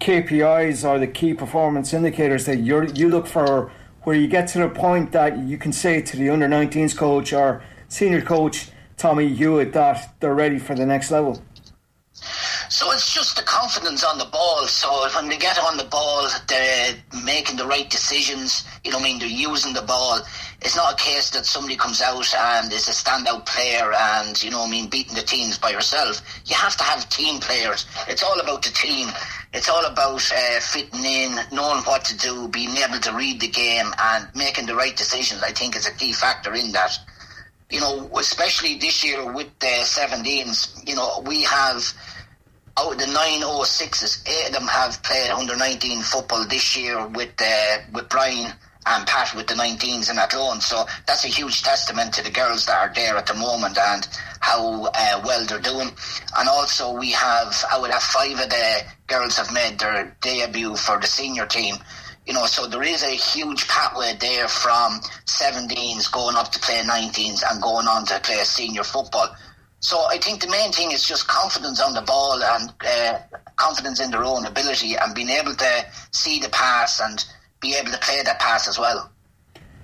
KPIs or the key performance indicators that you you look for where you get to the point that you can say to the under 19s coach or senior coach Tommy Hewitt that they're ready for the next level? So it's just the confidence on the ball. So when they get on the ball, they're making the right decisions. You know, I mean, they're using the ball. It's not a case that somebody comes out and is a standout player and you know, I mean, beating the teams by yourself. You have to have team players. It's all about the team it's all about uh, fitting in, knowing what to do, being able to read the game, and making the right decisions. I think is a key factor in that. You know, especially this year with the 17s. You know, we have out of the nine 06s, eight of them have played under 19 football this year with uh, with Brian and Pat with the 19s and Athlone. So that's a huge testament to the girls that are there at the moment and how uh, well they're doing. And also we have, I would have five of the girls have made their debut for the senior team. You know, so there is a huge pathway there from 17s going up to play 19s and going on to play senior football. So I think the main thing is just confidence on the ball and uh, confidence in their own ability and being able to see the pass and be able to play that pass as well.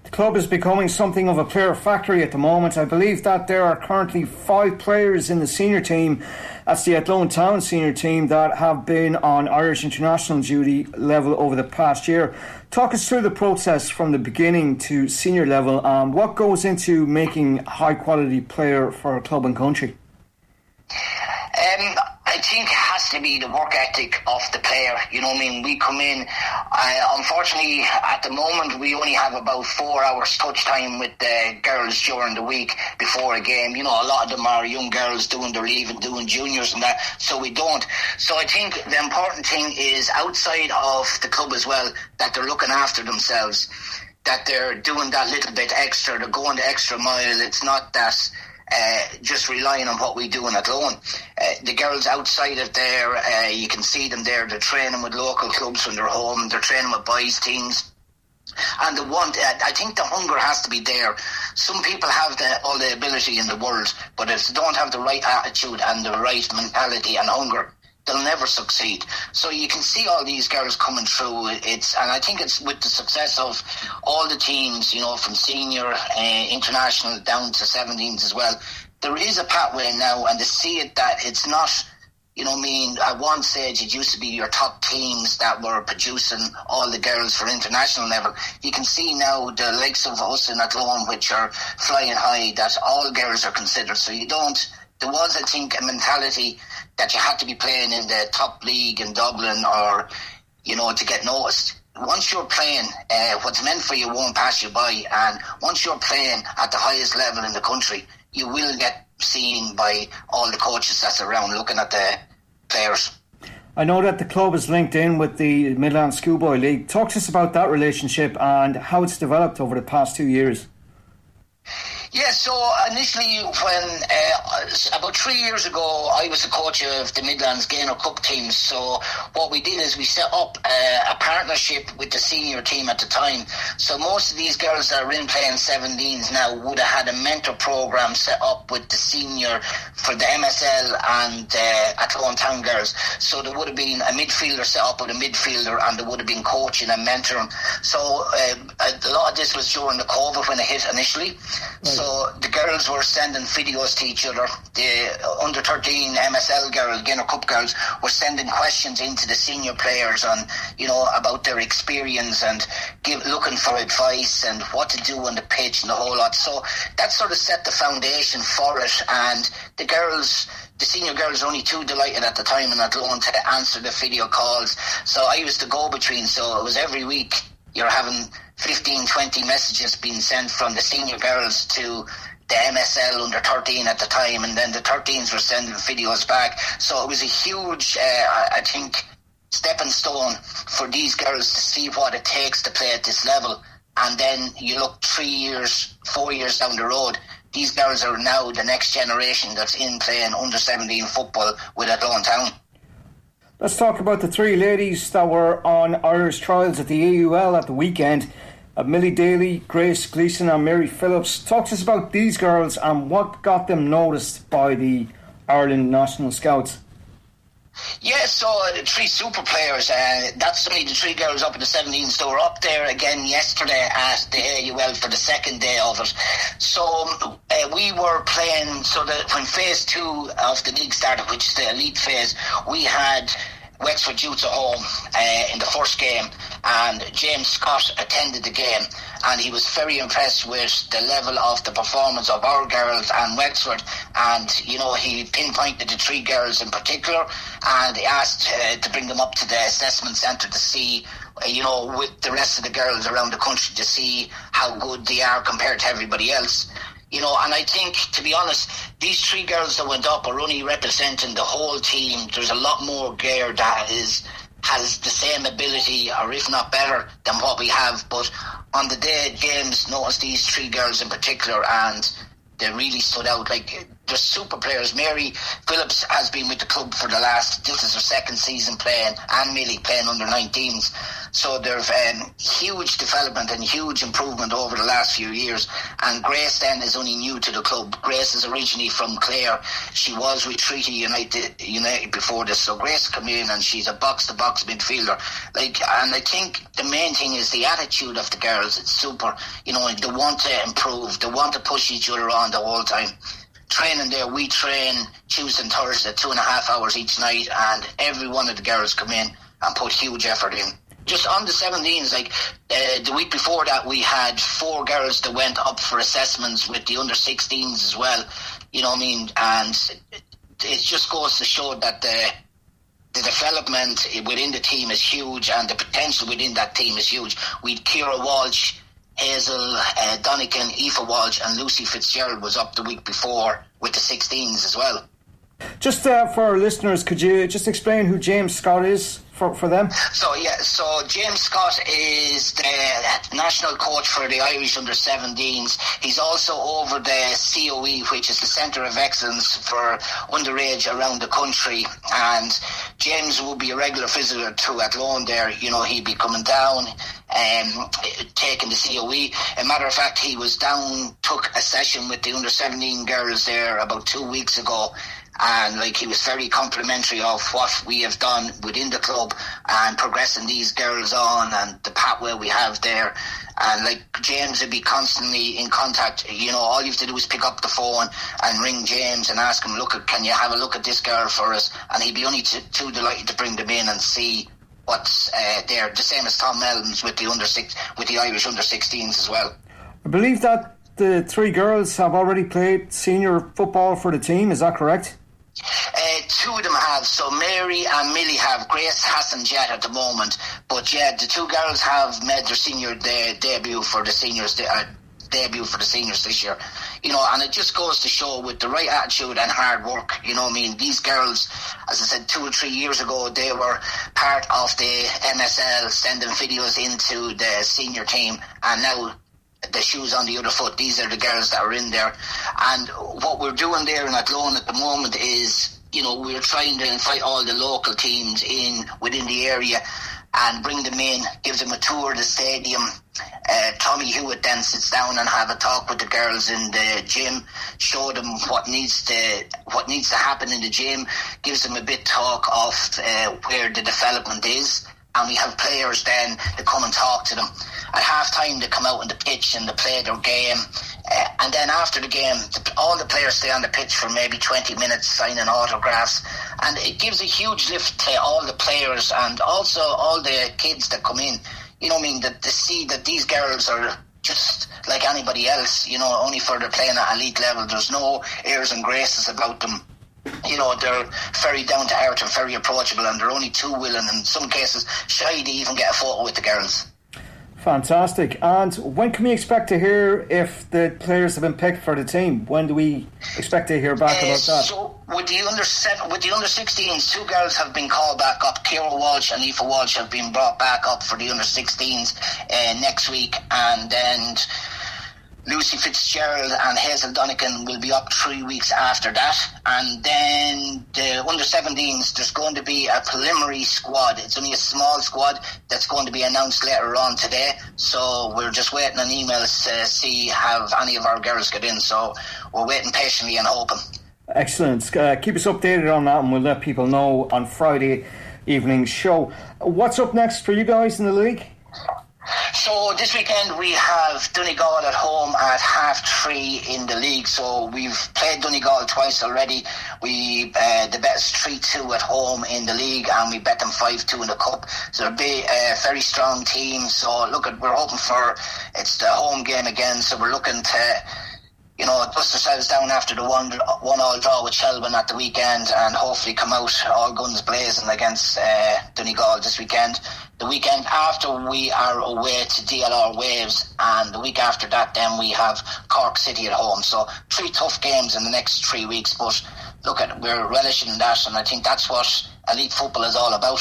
The club is becoming something of a player factory at the moment. I believe that there are currently five players in the senior team. That's the Athlone Town senior team that have been on Irish international duty level over the past year. Talk us through the process from the beginning to senior level. Um, what goes into making a high quality player for a club and country? Um, I think it has to be the work ethic of the player. You know, I mean, we come in. Uh, unfortunately, at the moment, we only have about four hours touch time with the girls during the week before a game. You know, a lot of them are young girls doing their leaving, doing juniors and that. So we don't. So I think the important thing is outside of the club as well that they're looking after themselves. That they're doing that little bit extra, they're going the extra mile. It's not that uh, just relying on what we do in Athlone. Uh, the girls outside of there, uh, you can see them there. They're training with local clubs when they're home. They're training with boys teams. And the want, uh, I think the hunger has to be there. Some people have the, all the ability in the world, but if they don't have the right attitude and the right mentality and hunger, they'll never succeed. So you can see all these girls coming through. It's and I think it's with the success of all the teams, you know, from senior, uh, international down to 17s as well. There is a pathway now, and to see it that it's not you know I mean? At one stage, it used to be your top teams that were producing all the girls for international level. You can see now the likes of us in Athlone, which are flying high, that all girls are considered. So you don't, there was, I think, a mentality that you had to be playing in the top league in Dublin or, you know, to get noticed. Once you're playing, uh, what's meant for you won't pass you by. And once you're playing at the highest level in the country, you will get seen by all the coaches that's around looking at the players. I know that the club is linked in with the Midland Schoolboy League. Talk to us about that relationship and how it's developed over the past two years. Yeah, so initially, when uh, about three years ago, I was the coach of the Midlands Gaynor Cup team. So what we did is we set up uh, a partnership with the senior team at the time. So most of these girls that are in playing 17s now would have had a mentor program set up with the senior for the MSL and uh, Athlone Town girls. So there would have been a midfielder set up with a midfielder, and there would have been coaching and mentoring. So uh, a lot of this was during the COVID when it hit initially. So so the girls were sending videos to each other. The under 13 MSL girls, Gaynor Cup girls, were sending questions into the senior players on, you know, about their experience and give, looking for advice and what to do on the pitch and the whole lot. So that sort of set the foundation for it. And the girls, the senior girls were only too delighted at the time in Athlone to answer the video calls. So I was the go-between. So it was every week you're having 15, 20 messages being sent from the senior girls to the MSL under 13 at the time, and then the 13s were sending videos back. So it was a huge, uh, I think, stepping stone for these girls to see what it takes to play at this level. And then you look three years, four years down the road, these girls are now the next generation that's in playing under 17 football with Athlone Town. Let's talk about the three ladies that were on Irish trials at the AUL at the weekend. Uh, Millie Daly, Grace Gleeson, and Mary Phillips. Talk to us about these girls and what got them noticed by the Ireland National Scouts. Yeah, so uh, the three super players, uh, that's only the three girls up in the 17s. They were up there again yesterday at the AUL for the second day of it. So uh, we were playing, so that when phase two of the league started, which is the elite phase, we had Wexford Youths at home uh, in the first game, and James Scott attended the game, and he was very impressed with the level of the performance of our girls and Wexford, and you know he pinpointed the three girls in particular, and he asked uh, to bring them up to the assessment centre to see. Uh, you know, with the rest of the girls around the country to see how good they are compared to everybody else. You know, and I think, to be honest, these three girls that went up are only representing the whole team. There's a lot more gear that is has the same ability, or if not better, than what we have. But on the day, James noticed these three girls in particular, and they really stood out. Like they're super players. Mary Phillips has been with the club for the last. This is her second season playing, and Millie playing under 19s. So there's um, huge development and huge improvement over the last few years. And Grace then is only new to the club. Grace is originally from Clare. She was with Treaty United United before this. So Grace come in and she's a box to box midfielder. Like, and I think the main thing is the attitude of the girls. It's super. You know, they want to improve. They want to push each other on the whole time training there, we train Tuesday and Thursday, two and a half hours each night, and every one of the girls come in and put huge effort in just on the 17s, like uh, the week before that, we had four girls that went up for assessments with the under 16s as well. You know what I mean? And it just goes to show that the the development within the team is huge and the potential within that team is huge. We had Kira Walsh, Hazel uh, Aoife Walsh, and Lucy Fitzgerald was up the week before with the 16s as well. Just uh, for our listeners, could you just explain who James Scott is for, for them? So yeah, so James Scott is the national coach for the Irish under 17s. He's also over the COE, which is the Centre of Excellence for underage around the country. And James will be a regular visitor to Athlone there. You know, he'd be coming down um, taking the COE. A matter of fact, he was down, took a session with the under 17 girls there about two weeks ago and like he was very complimentary of what we have done within the club and progressing these girls on and the pathway we have there. And like James would be constantly in contact. You know, all you have to do is pick up the phone and ring James and ask him, "Look, can you have a look at this girl for us?" And he'd be only too, too delighted to bring them in and see what's uh, there. The same as Tom Melvins with the under six, with the Irish under 16s as well. I believe that the three girls have already played senior football for the team. Is that correct? Uh, two of them have. So Mary and Millie have. Grace hasn't yet at the moment. But yeah, the two girls have made their senior de- debut for the seniors. Uh, debut for the seniors this year. You know, and it just goes to show with the right attitude and hard work. You know, I mean, these girls, as I said, two or three years ago, they were part of the MSL sending videos into the senior team, and now the shoes on the other foot. These are the girls that are in there. And what we're doing there in Athlone at the moment is, you know, we're trying to invite all the local teams in within the area and bring them in, give them a tour of the stadium. Uh, Tommy Hewitt then sits down and have a talk with the girls in the gym, show them what needs to what needs to happen in the gym, gives them a bit talk of uh, where the development is, and we have players then to come and talk to them. At half time, they come out on the pitch and they play their game. Uh, and then after the game, the, all the players stay on the pitch for maybe 20 minutes signing autographs. And it gives a huge lift to all the players and also all the kids that come in. You know I mean? That to see that these girls are just like anybody else, you know, only for they're playing at elite level. There's no airs and graces about them you know, they're very down to earth and very approachable, and they're only too willing, in some cases, shy to even get a photo with the girls. Fantastic. And when can we expect to hear if the players have been picked for the team? When do we expect to hear back uh, about that? So with the under seven, with the under 16s, two girls have been called back up. Kira Walsh and Aoife Walsh have been brought back up for the under 16s uh, next week, and then Lucy Fitzgerald and Hazel Donegan will be up three weeks after that. And then the under 17s, there's going to be a preliminary squad. It's only a small squad that's going to be announced later on today. So we're just waiting on emails to see have any of our girls get in. So we're waiting patiently and hoping. Excellent. Uh, keep us updated on that and we'll let people know on Friday evening's show. What's up next for you guys in the league? So this weekend we have Donegal at home at half three in the league. So we've played Donegal twice already. We uh, the best three two at home in the league, and we bet them five two in the cup. So they're a uh, very strong team. So look, at we're hoping for it's the home game again. So we're looking to you know, dust ourselves down after the one one all draw with Shelbourne at the weekend, and hopefully come out all guns blazing against uh, Donegal this weekend. The weekend after we are away to DLR Waves, and the week after that, then we have Cork City at home. So three tough games in the next three weeks, but look at we're relishing that, and I think that's what elite football is all about.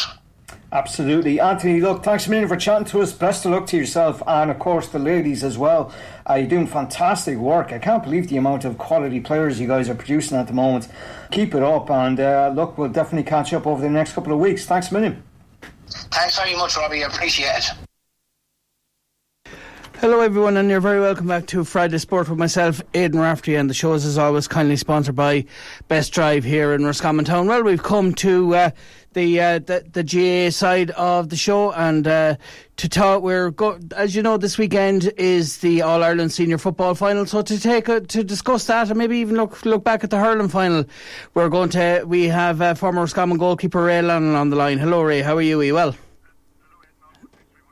Absolutely. Anthony, look, thanks a million for chatting to us. Best of luck to yourself and, of course, the ladies as well. Uh, you're doing fantastic work. I can't believe the amount of quality players you guys are producing at the moment. Keep it up, and uh, look, we'll definitely catch up over the next couple of weeks. Thanks a million. Thanks very much, Robbie. I appreciate it. Hello, everyone, and you're very welcome back to Friday Sport with myself, Aidan Raftery, and the show is, as always, kindly sponsored by Best Drive here in Roscommon Town. Well, we've come to uh, the, uh, the the GAA side of the show, and uh, to talk, we're go- as you know, this weekend is the All Ireland Senior Football Final. So to take a, to discuss that, and maybe even look look back at the hurling final, we're going to we have uh, former Roscommon goalkeeper Ray Lannon on the line. Hello, Ray. How are you? Are you well?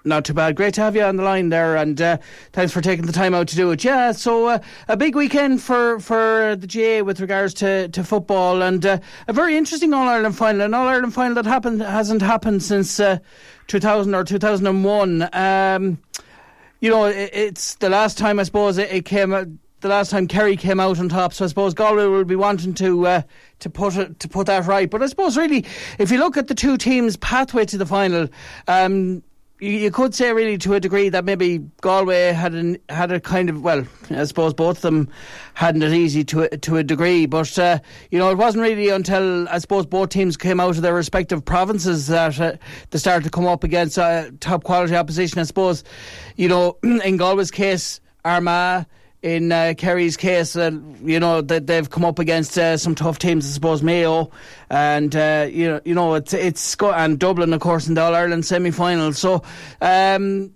Not too bad. Great to have you on the line there, and uh, thanks for taking the time out to do it. Yeah, so uh, a big weekend for, for the GAA with regards to, to football, and uh, a very interesting All Ireland final, an All Ireland final that happened hasn't happened since uh, 2000 or 2001. Um, you know, it, it's the last time I suppose it, it came. the last time Kerry came out on top, so I suppose Galway will be wanting to uh, to put it, to put that right. But I suppose really, if you look at the two teams' pathway to the final, um, you, could say really to a degree that maybe Galway had an, had a kind of well, I suppose both of them hadn't it easy to a, to a degree, but uh, you know it wasn't really until I suppose both teams came out of their respective provinces that uh, they started to come up against uh, top quality opposition. I suppose you know in Galway's case, Armagh in uh, Kerry's case, uh, you know that they've come up against uh, some tough teams. I suppose Mayo, and uh, you know, you know it's it's and Dublin, of course, in the All Ireland semi final. So, um,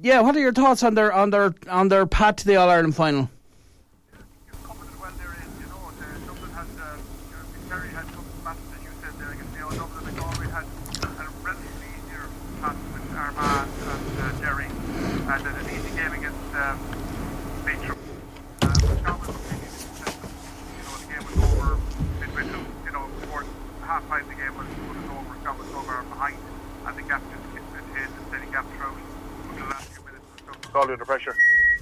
yeah, what are your thoughts on their on their on their path to the All Ireland final? Galway under pressure.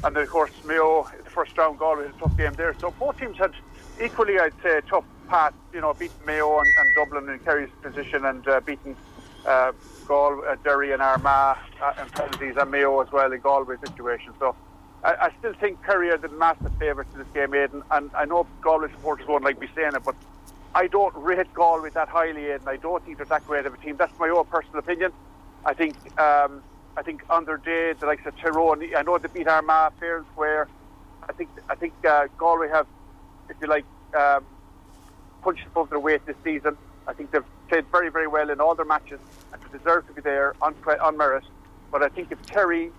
And then, of course, Mayo, the first round, Galway had a tough game there. So both teams had equally, I'd say, tough path. You know, beating Mayo and, and Dublin in Kerry's position and uh, beating uh, Galway, uh, Derry and Armagh uh, and penalties and Mayo as well in Galway situation. So I, I still think Kerry are the massive favourites in this game, Aidan. And I know Galway supporters won't like me saying it, but I don't rate Galway that highly, Aidan. I don't think they're that great of a team. That's my own personal opinion. I think um, I think under day, the likes of Tyrone, I know they beat Armagh fair and square. I think I think uh, Galway have, if you like, um, punched above their weight this season. I think they've played very, very well in all their matches and they deserve to be there on, on merit. But I think if Kerry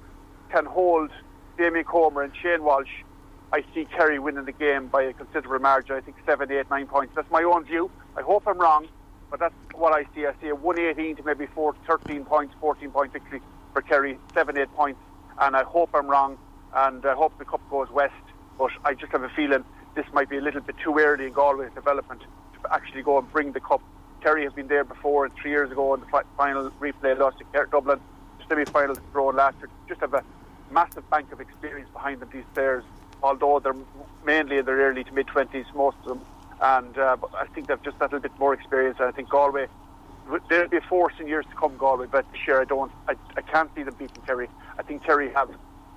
can hold Damien Comer and Shane Walsh, I see Kerry winning the game by a considerable margin. I think seven, eight, nine points. That's my own view. I hope I'm wrong, but that's what I see. I see a 118 to maybe 4, 13 points, 14 point victory for Kerry, seven, eight points. And I hope I'm wrong, and I hope the cup goes west. But I just have a feeling this might be a little bit too early in Galway's development to actually go and bring the cup. Kerry have been there before, and three years ago in the final replay lost to Dublin, semi-final drawn last year. Just have a massive bank of experience behind them. These players, although they're mainly in their early to mid twenties, most of them, and uh, I think they've just a little bit more experience. And I think Galway there'll be a force in years to come, Galway, but this year I don't, I, I can't see them beating Kerry. I think Kerry have,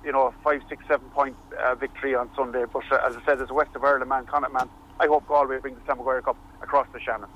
you know, a five, six, seven point uh, victory on Sunday. But uh, as I said, as a West of Ireland man, Connacht man, I hope Galway bring the Maguire Cup across the Shannon.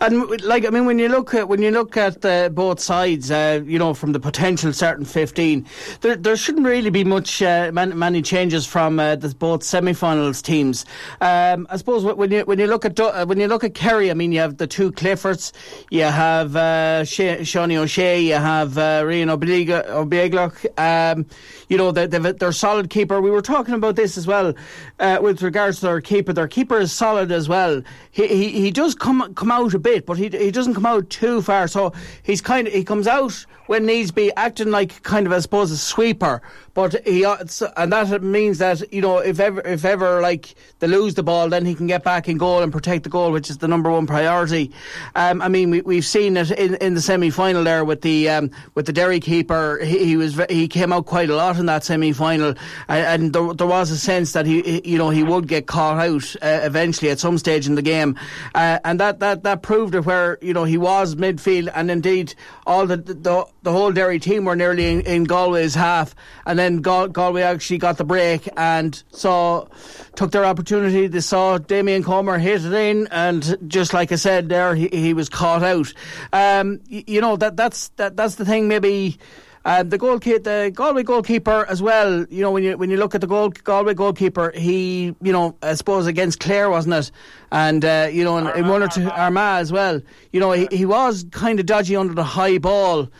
And like I mean, when you look at when you look at uh, both sides, uh, you know, from the potential certain fifteen, there there shouldn't really be much uh, man, many changes from uh, the both semi-finals teams. Um, I suppose when you when you look at uh, when you look at Kerry, I mean, you have the two Cliffords, you have uh, Seanie O'Shea, you have uh, Brian Ó Beaglaoich. Um, you know, they, they're solid keeper. We were talking about this as well uh, with regards to their keeper. Their keeper is solid as well. He he, he does come come out a bit, but he he doesn't come out too far. So he's kind of he comes out when needs be, acting like kind of I suppose a sweeper. But he uh, and that means that you know if ever if ever like they lose the ball, then he can get back in goal and protect the goal, which is the number one priority. Um, I mean, we, we've seen it in, in the semi final there with the um, with the Derry keeper. He, he, was he came out quite a lot in that semi final, and, and there, there, was a sense that he you know he would get caught out uh, eventually at some stage in the game, uh, and that, that that proved it where you know he was midfield, and indeed all the the, the whole Derry team were nearly in, in Galway's half, and then Gal- Galway actually got the break and saw took their opportunity. They saw Damien Comer hit it in, and just like I said there, he, he was caught out. Um, you, you know that that's that that's the thing. Maybe. Uh, the goal the Galway goalkeeper as well. You know when you when you look at the goal, Galway goalkeeper, he you know I suppose against Clare wasn't it, and uh, you know in, in, one or two Armagh as well. You know he, he was kind of dodgy under the high ball,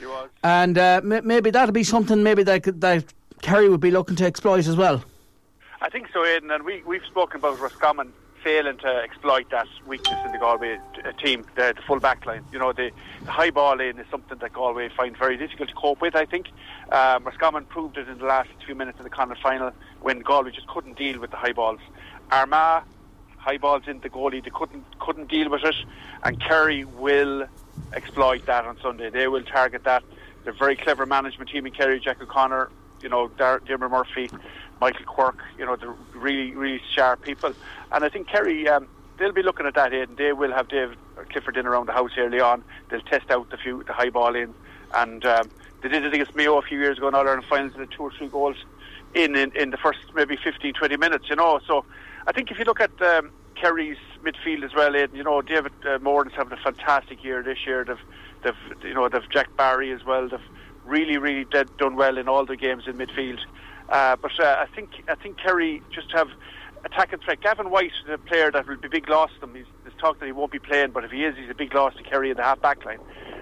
and uh, m- maybe that'll be something maybe that that Kerry would be looking to exploit as well. I think so, Aidan, and we, we've spoken about Roscommon failing to exploit that weakness in the Galway uh, team, the, the full back line. You know, the, the high ball in is something that Galway find very difficult to cope with, I think. Um, Roscommon proved it in the last few minutes of the Connacht final when Galway just couldn't deal with the high balls. Armagh, high balls into the goalie, they couldn't, couldn't deal with it, and Kerry will exploit that on Sunday. They will target that. They're very clever management team in Kerry, Jack O'Connor, you know, Dermot Murphy, Michael Quirke, you know, they're really, really sharp people. And I think Kerry, um, they'll be looking at that and they will have Dave Clifford in around the house early on. They'll test out the few, the high ball in. And um, they did it against Mayo a few years ago in All Ireland finals, the two or three goals in, in, in the first maybe 15, 20 minutes, you know. So I think if you look at um, Kerry's midfield as well, Aidan, you know, David uh, Moran's having a fantastic year this year. They've, they've, you know, they've Jack Barry as well. They've really, really did, done well in all the games in midfield. Uh, but uh, I think I think Kerry just have attacking threat. Gavin White is a player that will be big loss to them. He's, there's talk that he won't be playing, but if he is, he's a big loss to Kerry in the half back line.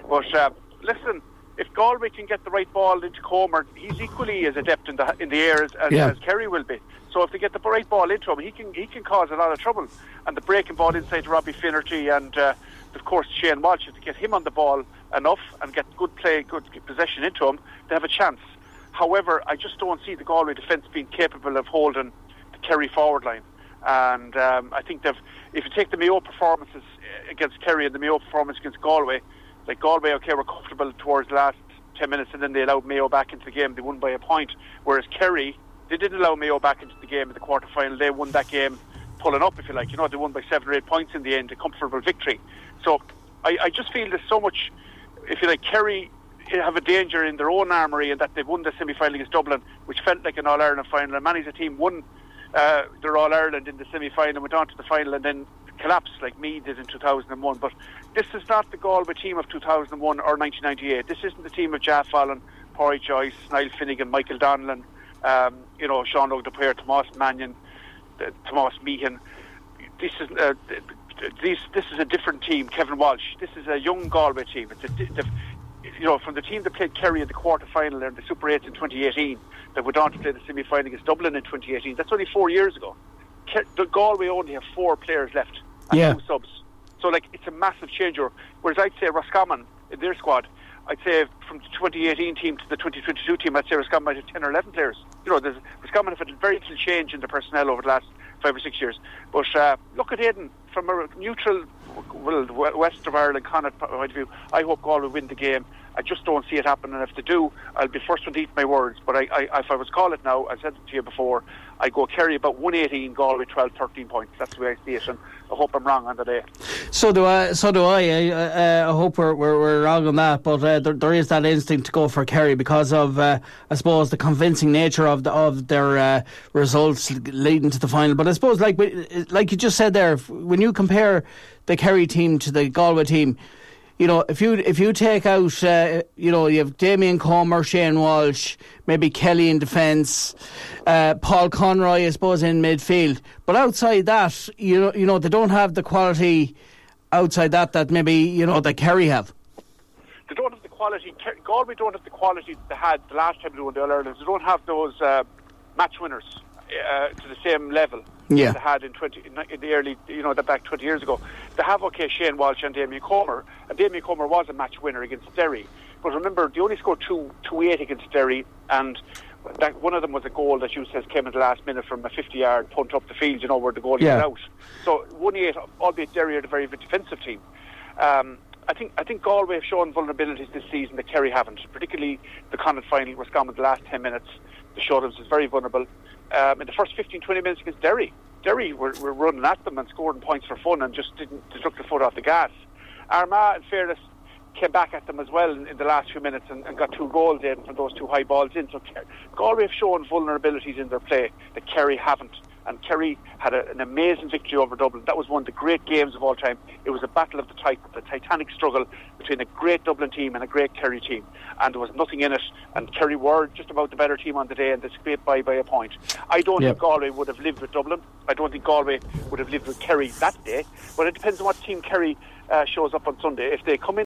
But uh, listen, if Galway can get the right ball into Comer, he's equally as adept in the in the air as, as, Yeah. as Kerry will be. So if they get the right ball into him, he can he can cause a lot of trouble. And the breaking ball inside to Robbie Finnerty and uh, of course Shane Walsh, if they get him on the ball enough and get good play, good possession into him, they have a chance. However, I just don't see the Galway defence being capable of holding Kerry forward line. And um, I think they've, if you take the Mayo performances uh, against Kerry and the Mayo performance against Galway, like Galway, okay, were comfortable towards the last 10 minutes and then they allowed Mayo back into the game. They won by a point. Whereas Kerry, they didn't allow Mayo back into the game in the quarter final. They won that game pulling up, if you like. You know, they won by seven or eight points in the end, a comfortable victory. So I, I just feel there's so much, if you like, Kerry have a danger in their own armoury and that they've won the semi final against Dublin, which felt like an All Ireland final. And Manny's a team won uh, their All Ireland in the semi final, went on to the final, and then collapsed like me did in 2001. But this is not the Galway team of 2001 or 1998. This isn't the team of Ja Fallon, Porry Joyce, Niall Finnegan, Michael Donnellan, um, you know, Sean O'Dwyer, Tomas Mannion, uh, Tomas Meehan. This is uh, this is a different team. Kevin Walsh. This is a young Galway team. It's a, you know, from the team that played Kerry in the quarter final and the Super 8s in 2018, that went on to play the semi final against Dublin in 2018. That's only four years ago. The Galway only have four players left and Yeah. two subs. So, like, it's a massive changeover. Whereas I'd say Roscommon, in their squad, I'd say from the 2018 team to the 2022 team, I'd say Roscommon might have 10 or 11 players. You know, there's, Roscommon have had a very little change in the personnel over the last five or six years. But uh, look at Aidan from a neutral, well, west of Ireland Connacht point of view. I hope Galway win the game. I just don't see it happen, and if they do, I'll be first one to eat my words. But I, I, if I was call it now, I said it to you before, I go Kerry about 118, Galway 12, 13 points. That's the way I see it, and I hope I'm wrong on the day. So do I. So do I. I, uh, I hope we're, we're, we're wrong on that, but uh, there, there is that instinct to go for Kerry because of, uh, I suppose, the convincing nature of the, of their uh, results leading to the final. But I suppose, like like you just said there, when you compare the Kerry team to the Galway team. You know, if you if you take out, uh, you know, you have Damien Comer, Shane Walsh, maybe Kelly in defence, uh, Paul Conroy, I suppose, in midfield. But outside that, you know, you know, they don't have the quality outside that that maybe you know that Kerry have. they don't have the quality. Galway don't have the quality they had the last time they won the All Ireland. They don't have those uh, match winners uh, to the same level Yeah. they had in twenty in in the early, you know, the back twenty years ago. They have okay Shane Walsh and Damien Comer, and Damien Comer was a match winner against Derry. But remember, they only scored two two eight against Derry, and that one of them was a goal that you says came in the last minute from a fifty yard punt up the field, you know, where the goalie Yeah. got out. So one eight, albeit Derry are a very defensive team. Um, I think I think Galway have shown vulnerabilities this season that Kerry haven't, particularly the Connacht final, Roscommon the last 10 minutes. They showed themselves very vulnerable. Um, in the first 15, 20 minutes against Derry, Derry were, were running at them and scoring points for fun and just didn't took the foot off the gas. Armagh, in fairness, came back at them as well in, in the last few minutes and, and got two goals in from those two high balls in. So Galway have shown vulnerabilities in their play that Kerry haven't. And Kerry had a, an amazing victory over Dublin. That was one of the great games of all time. It was a battle of the, tit- the titanic struggle between a great Dublin team and a great Kerry team. And there was nothing in it. And Kerry were just about the better team on the day and they scraped by by a point. I don't Yep. think Galway would have lived with Dublin. I don't think Galway would have lived with Kerry that day. But it depends on what team Kerry uh, shows up on Sunday. If they come in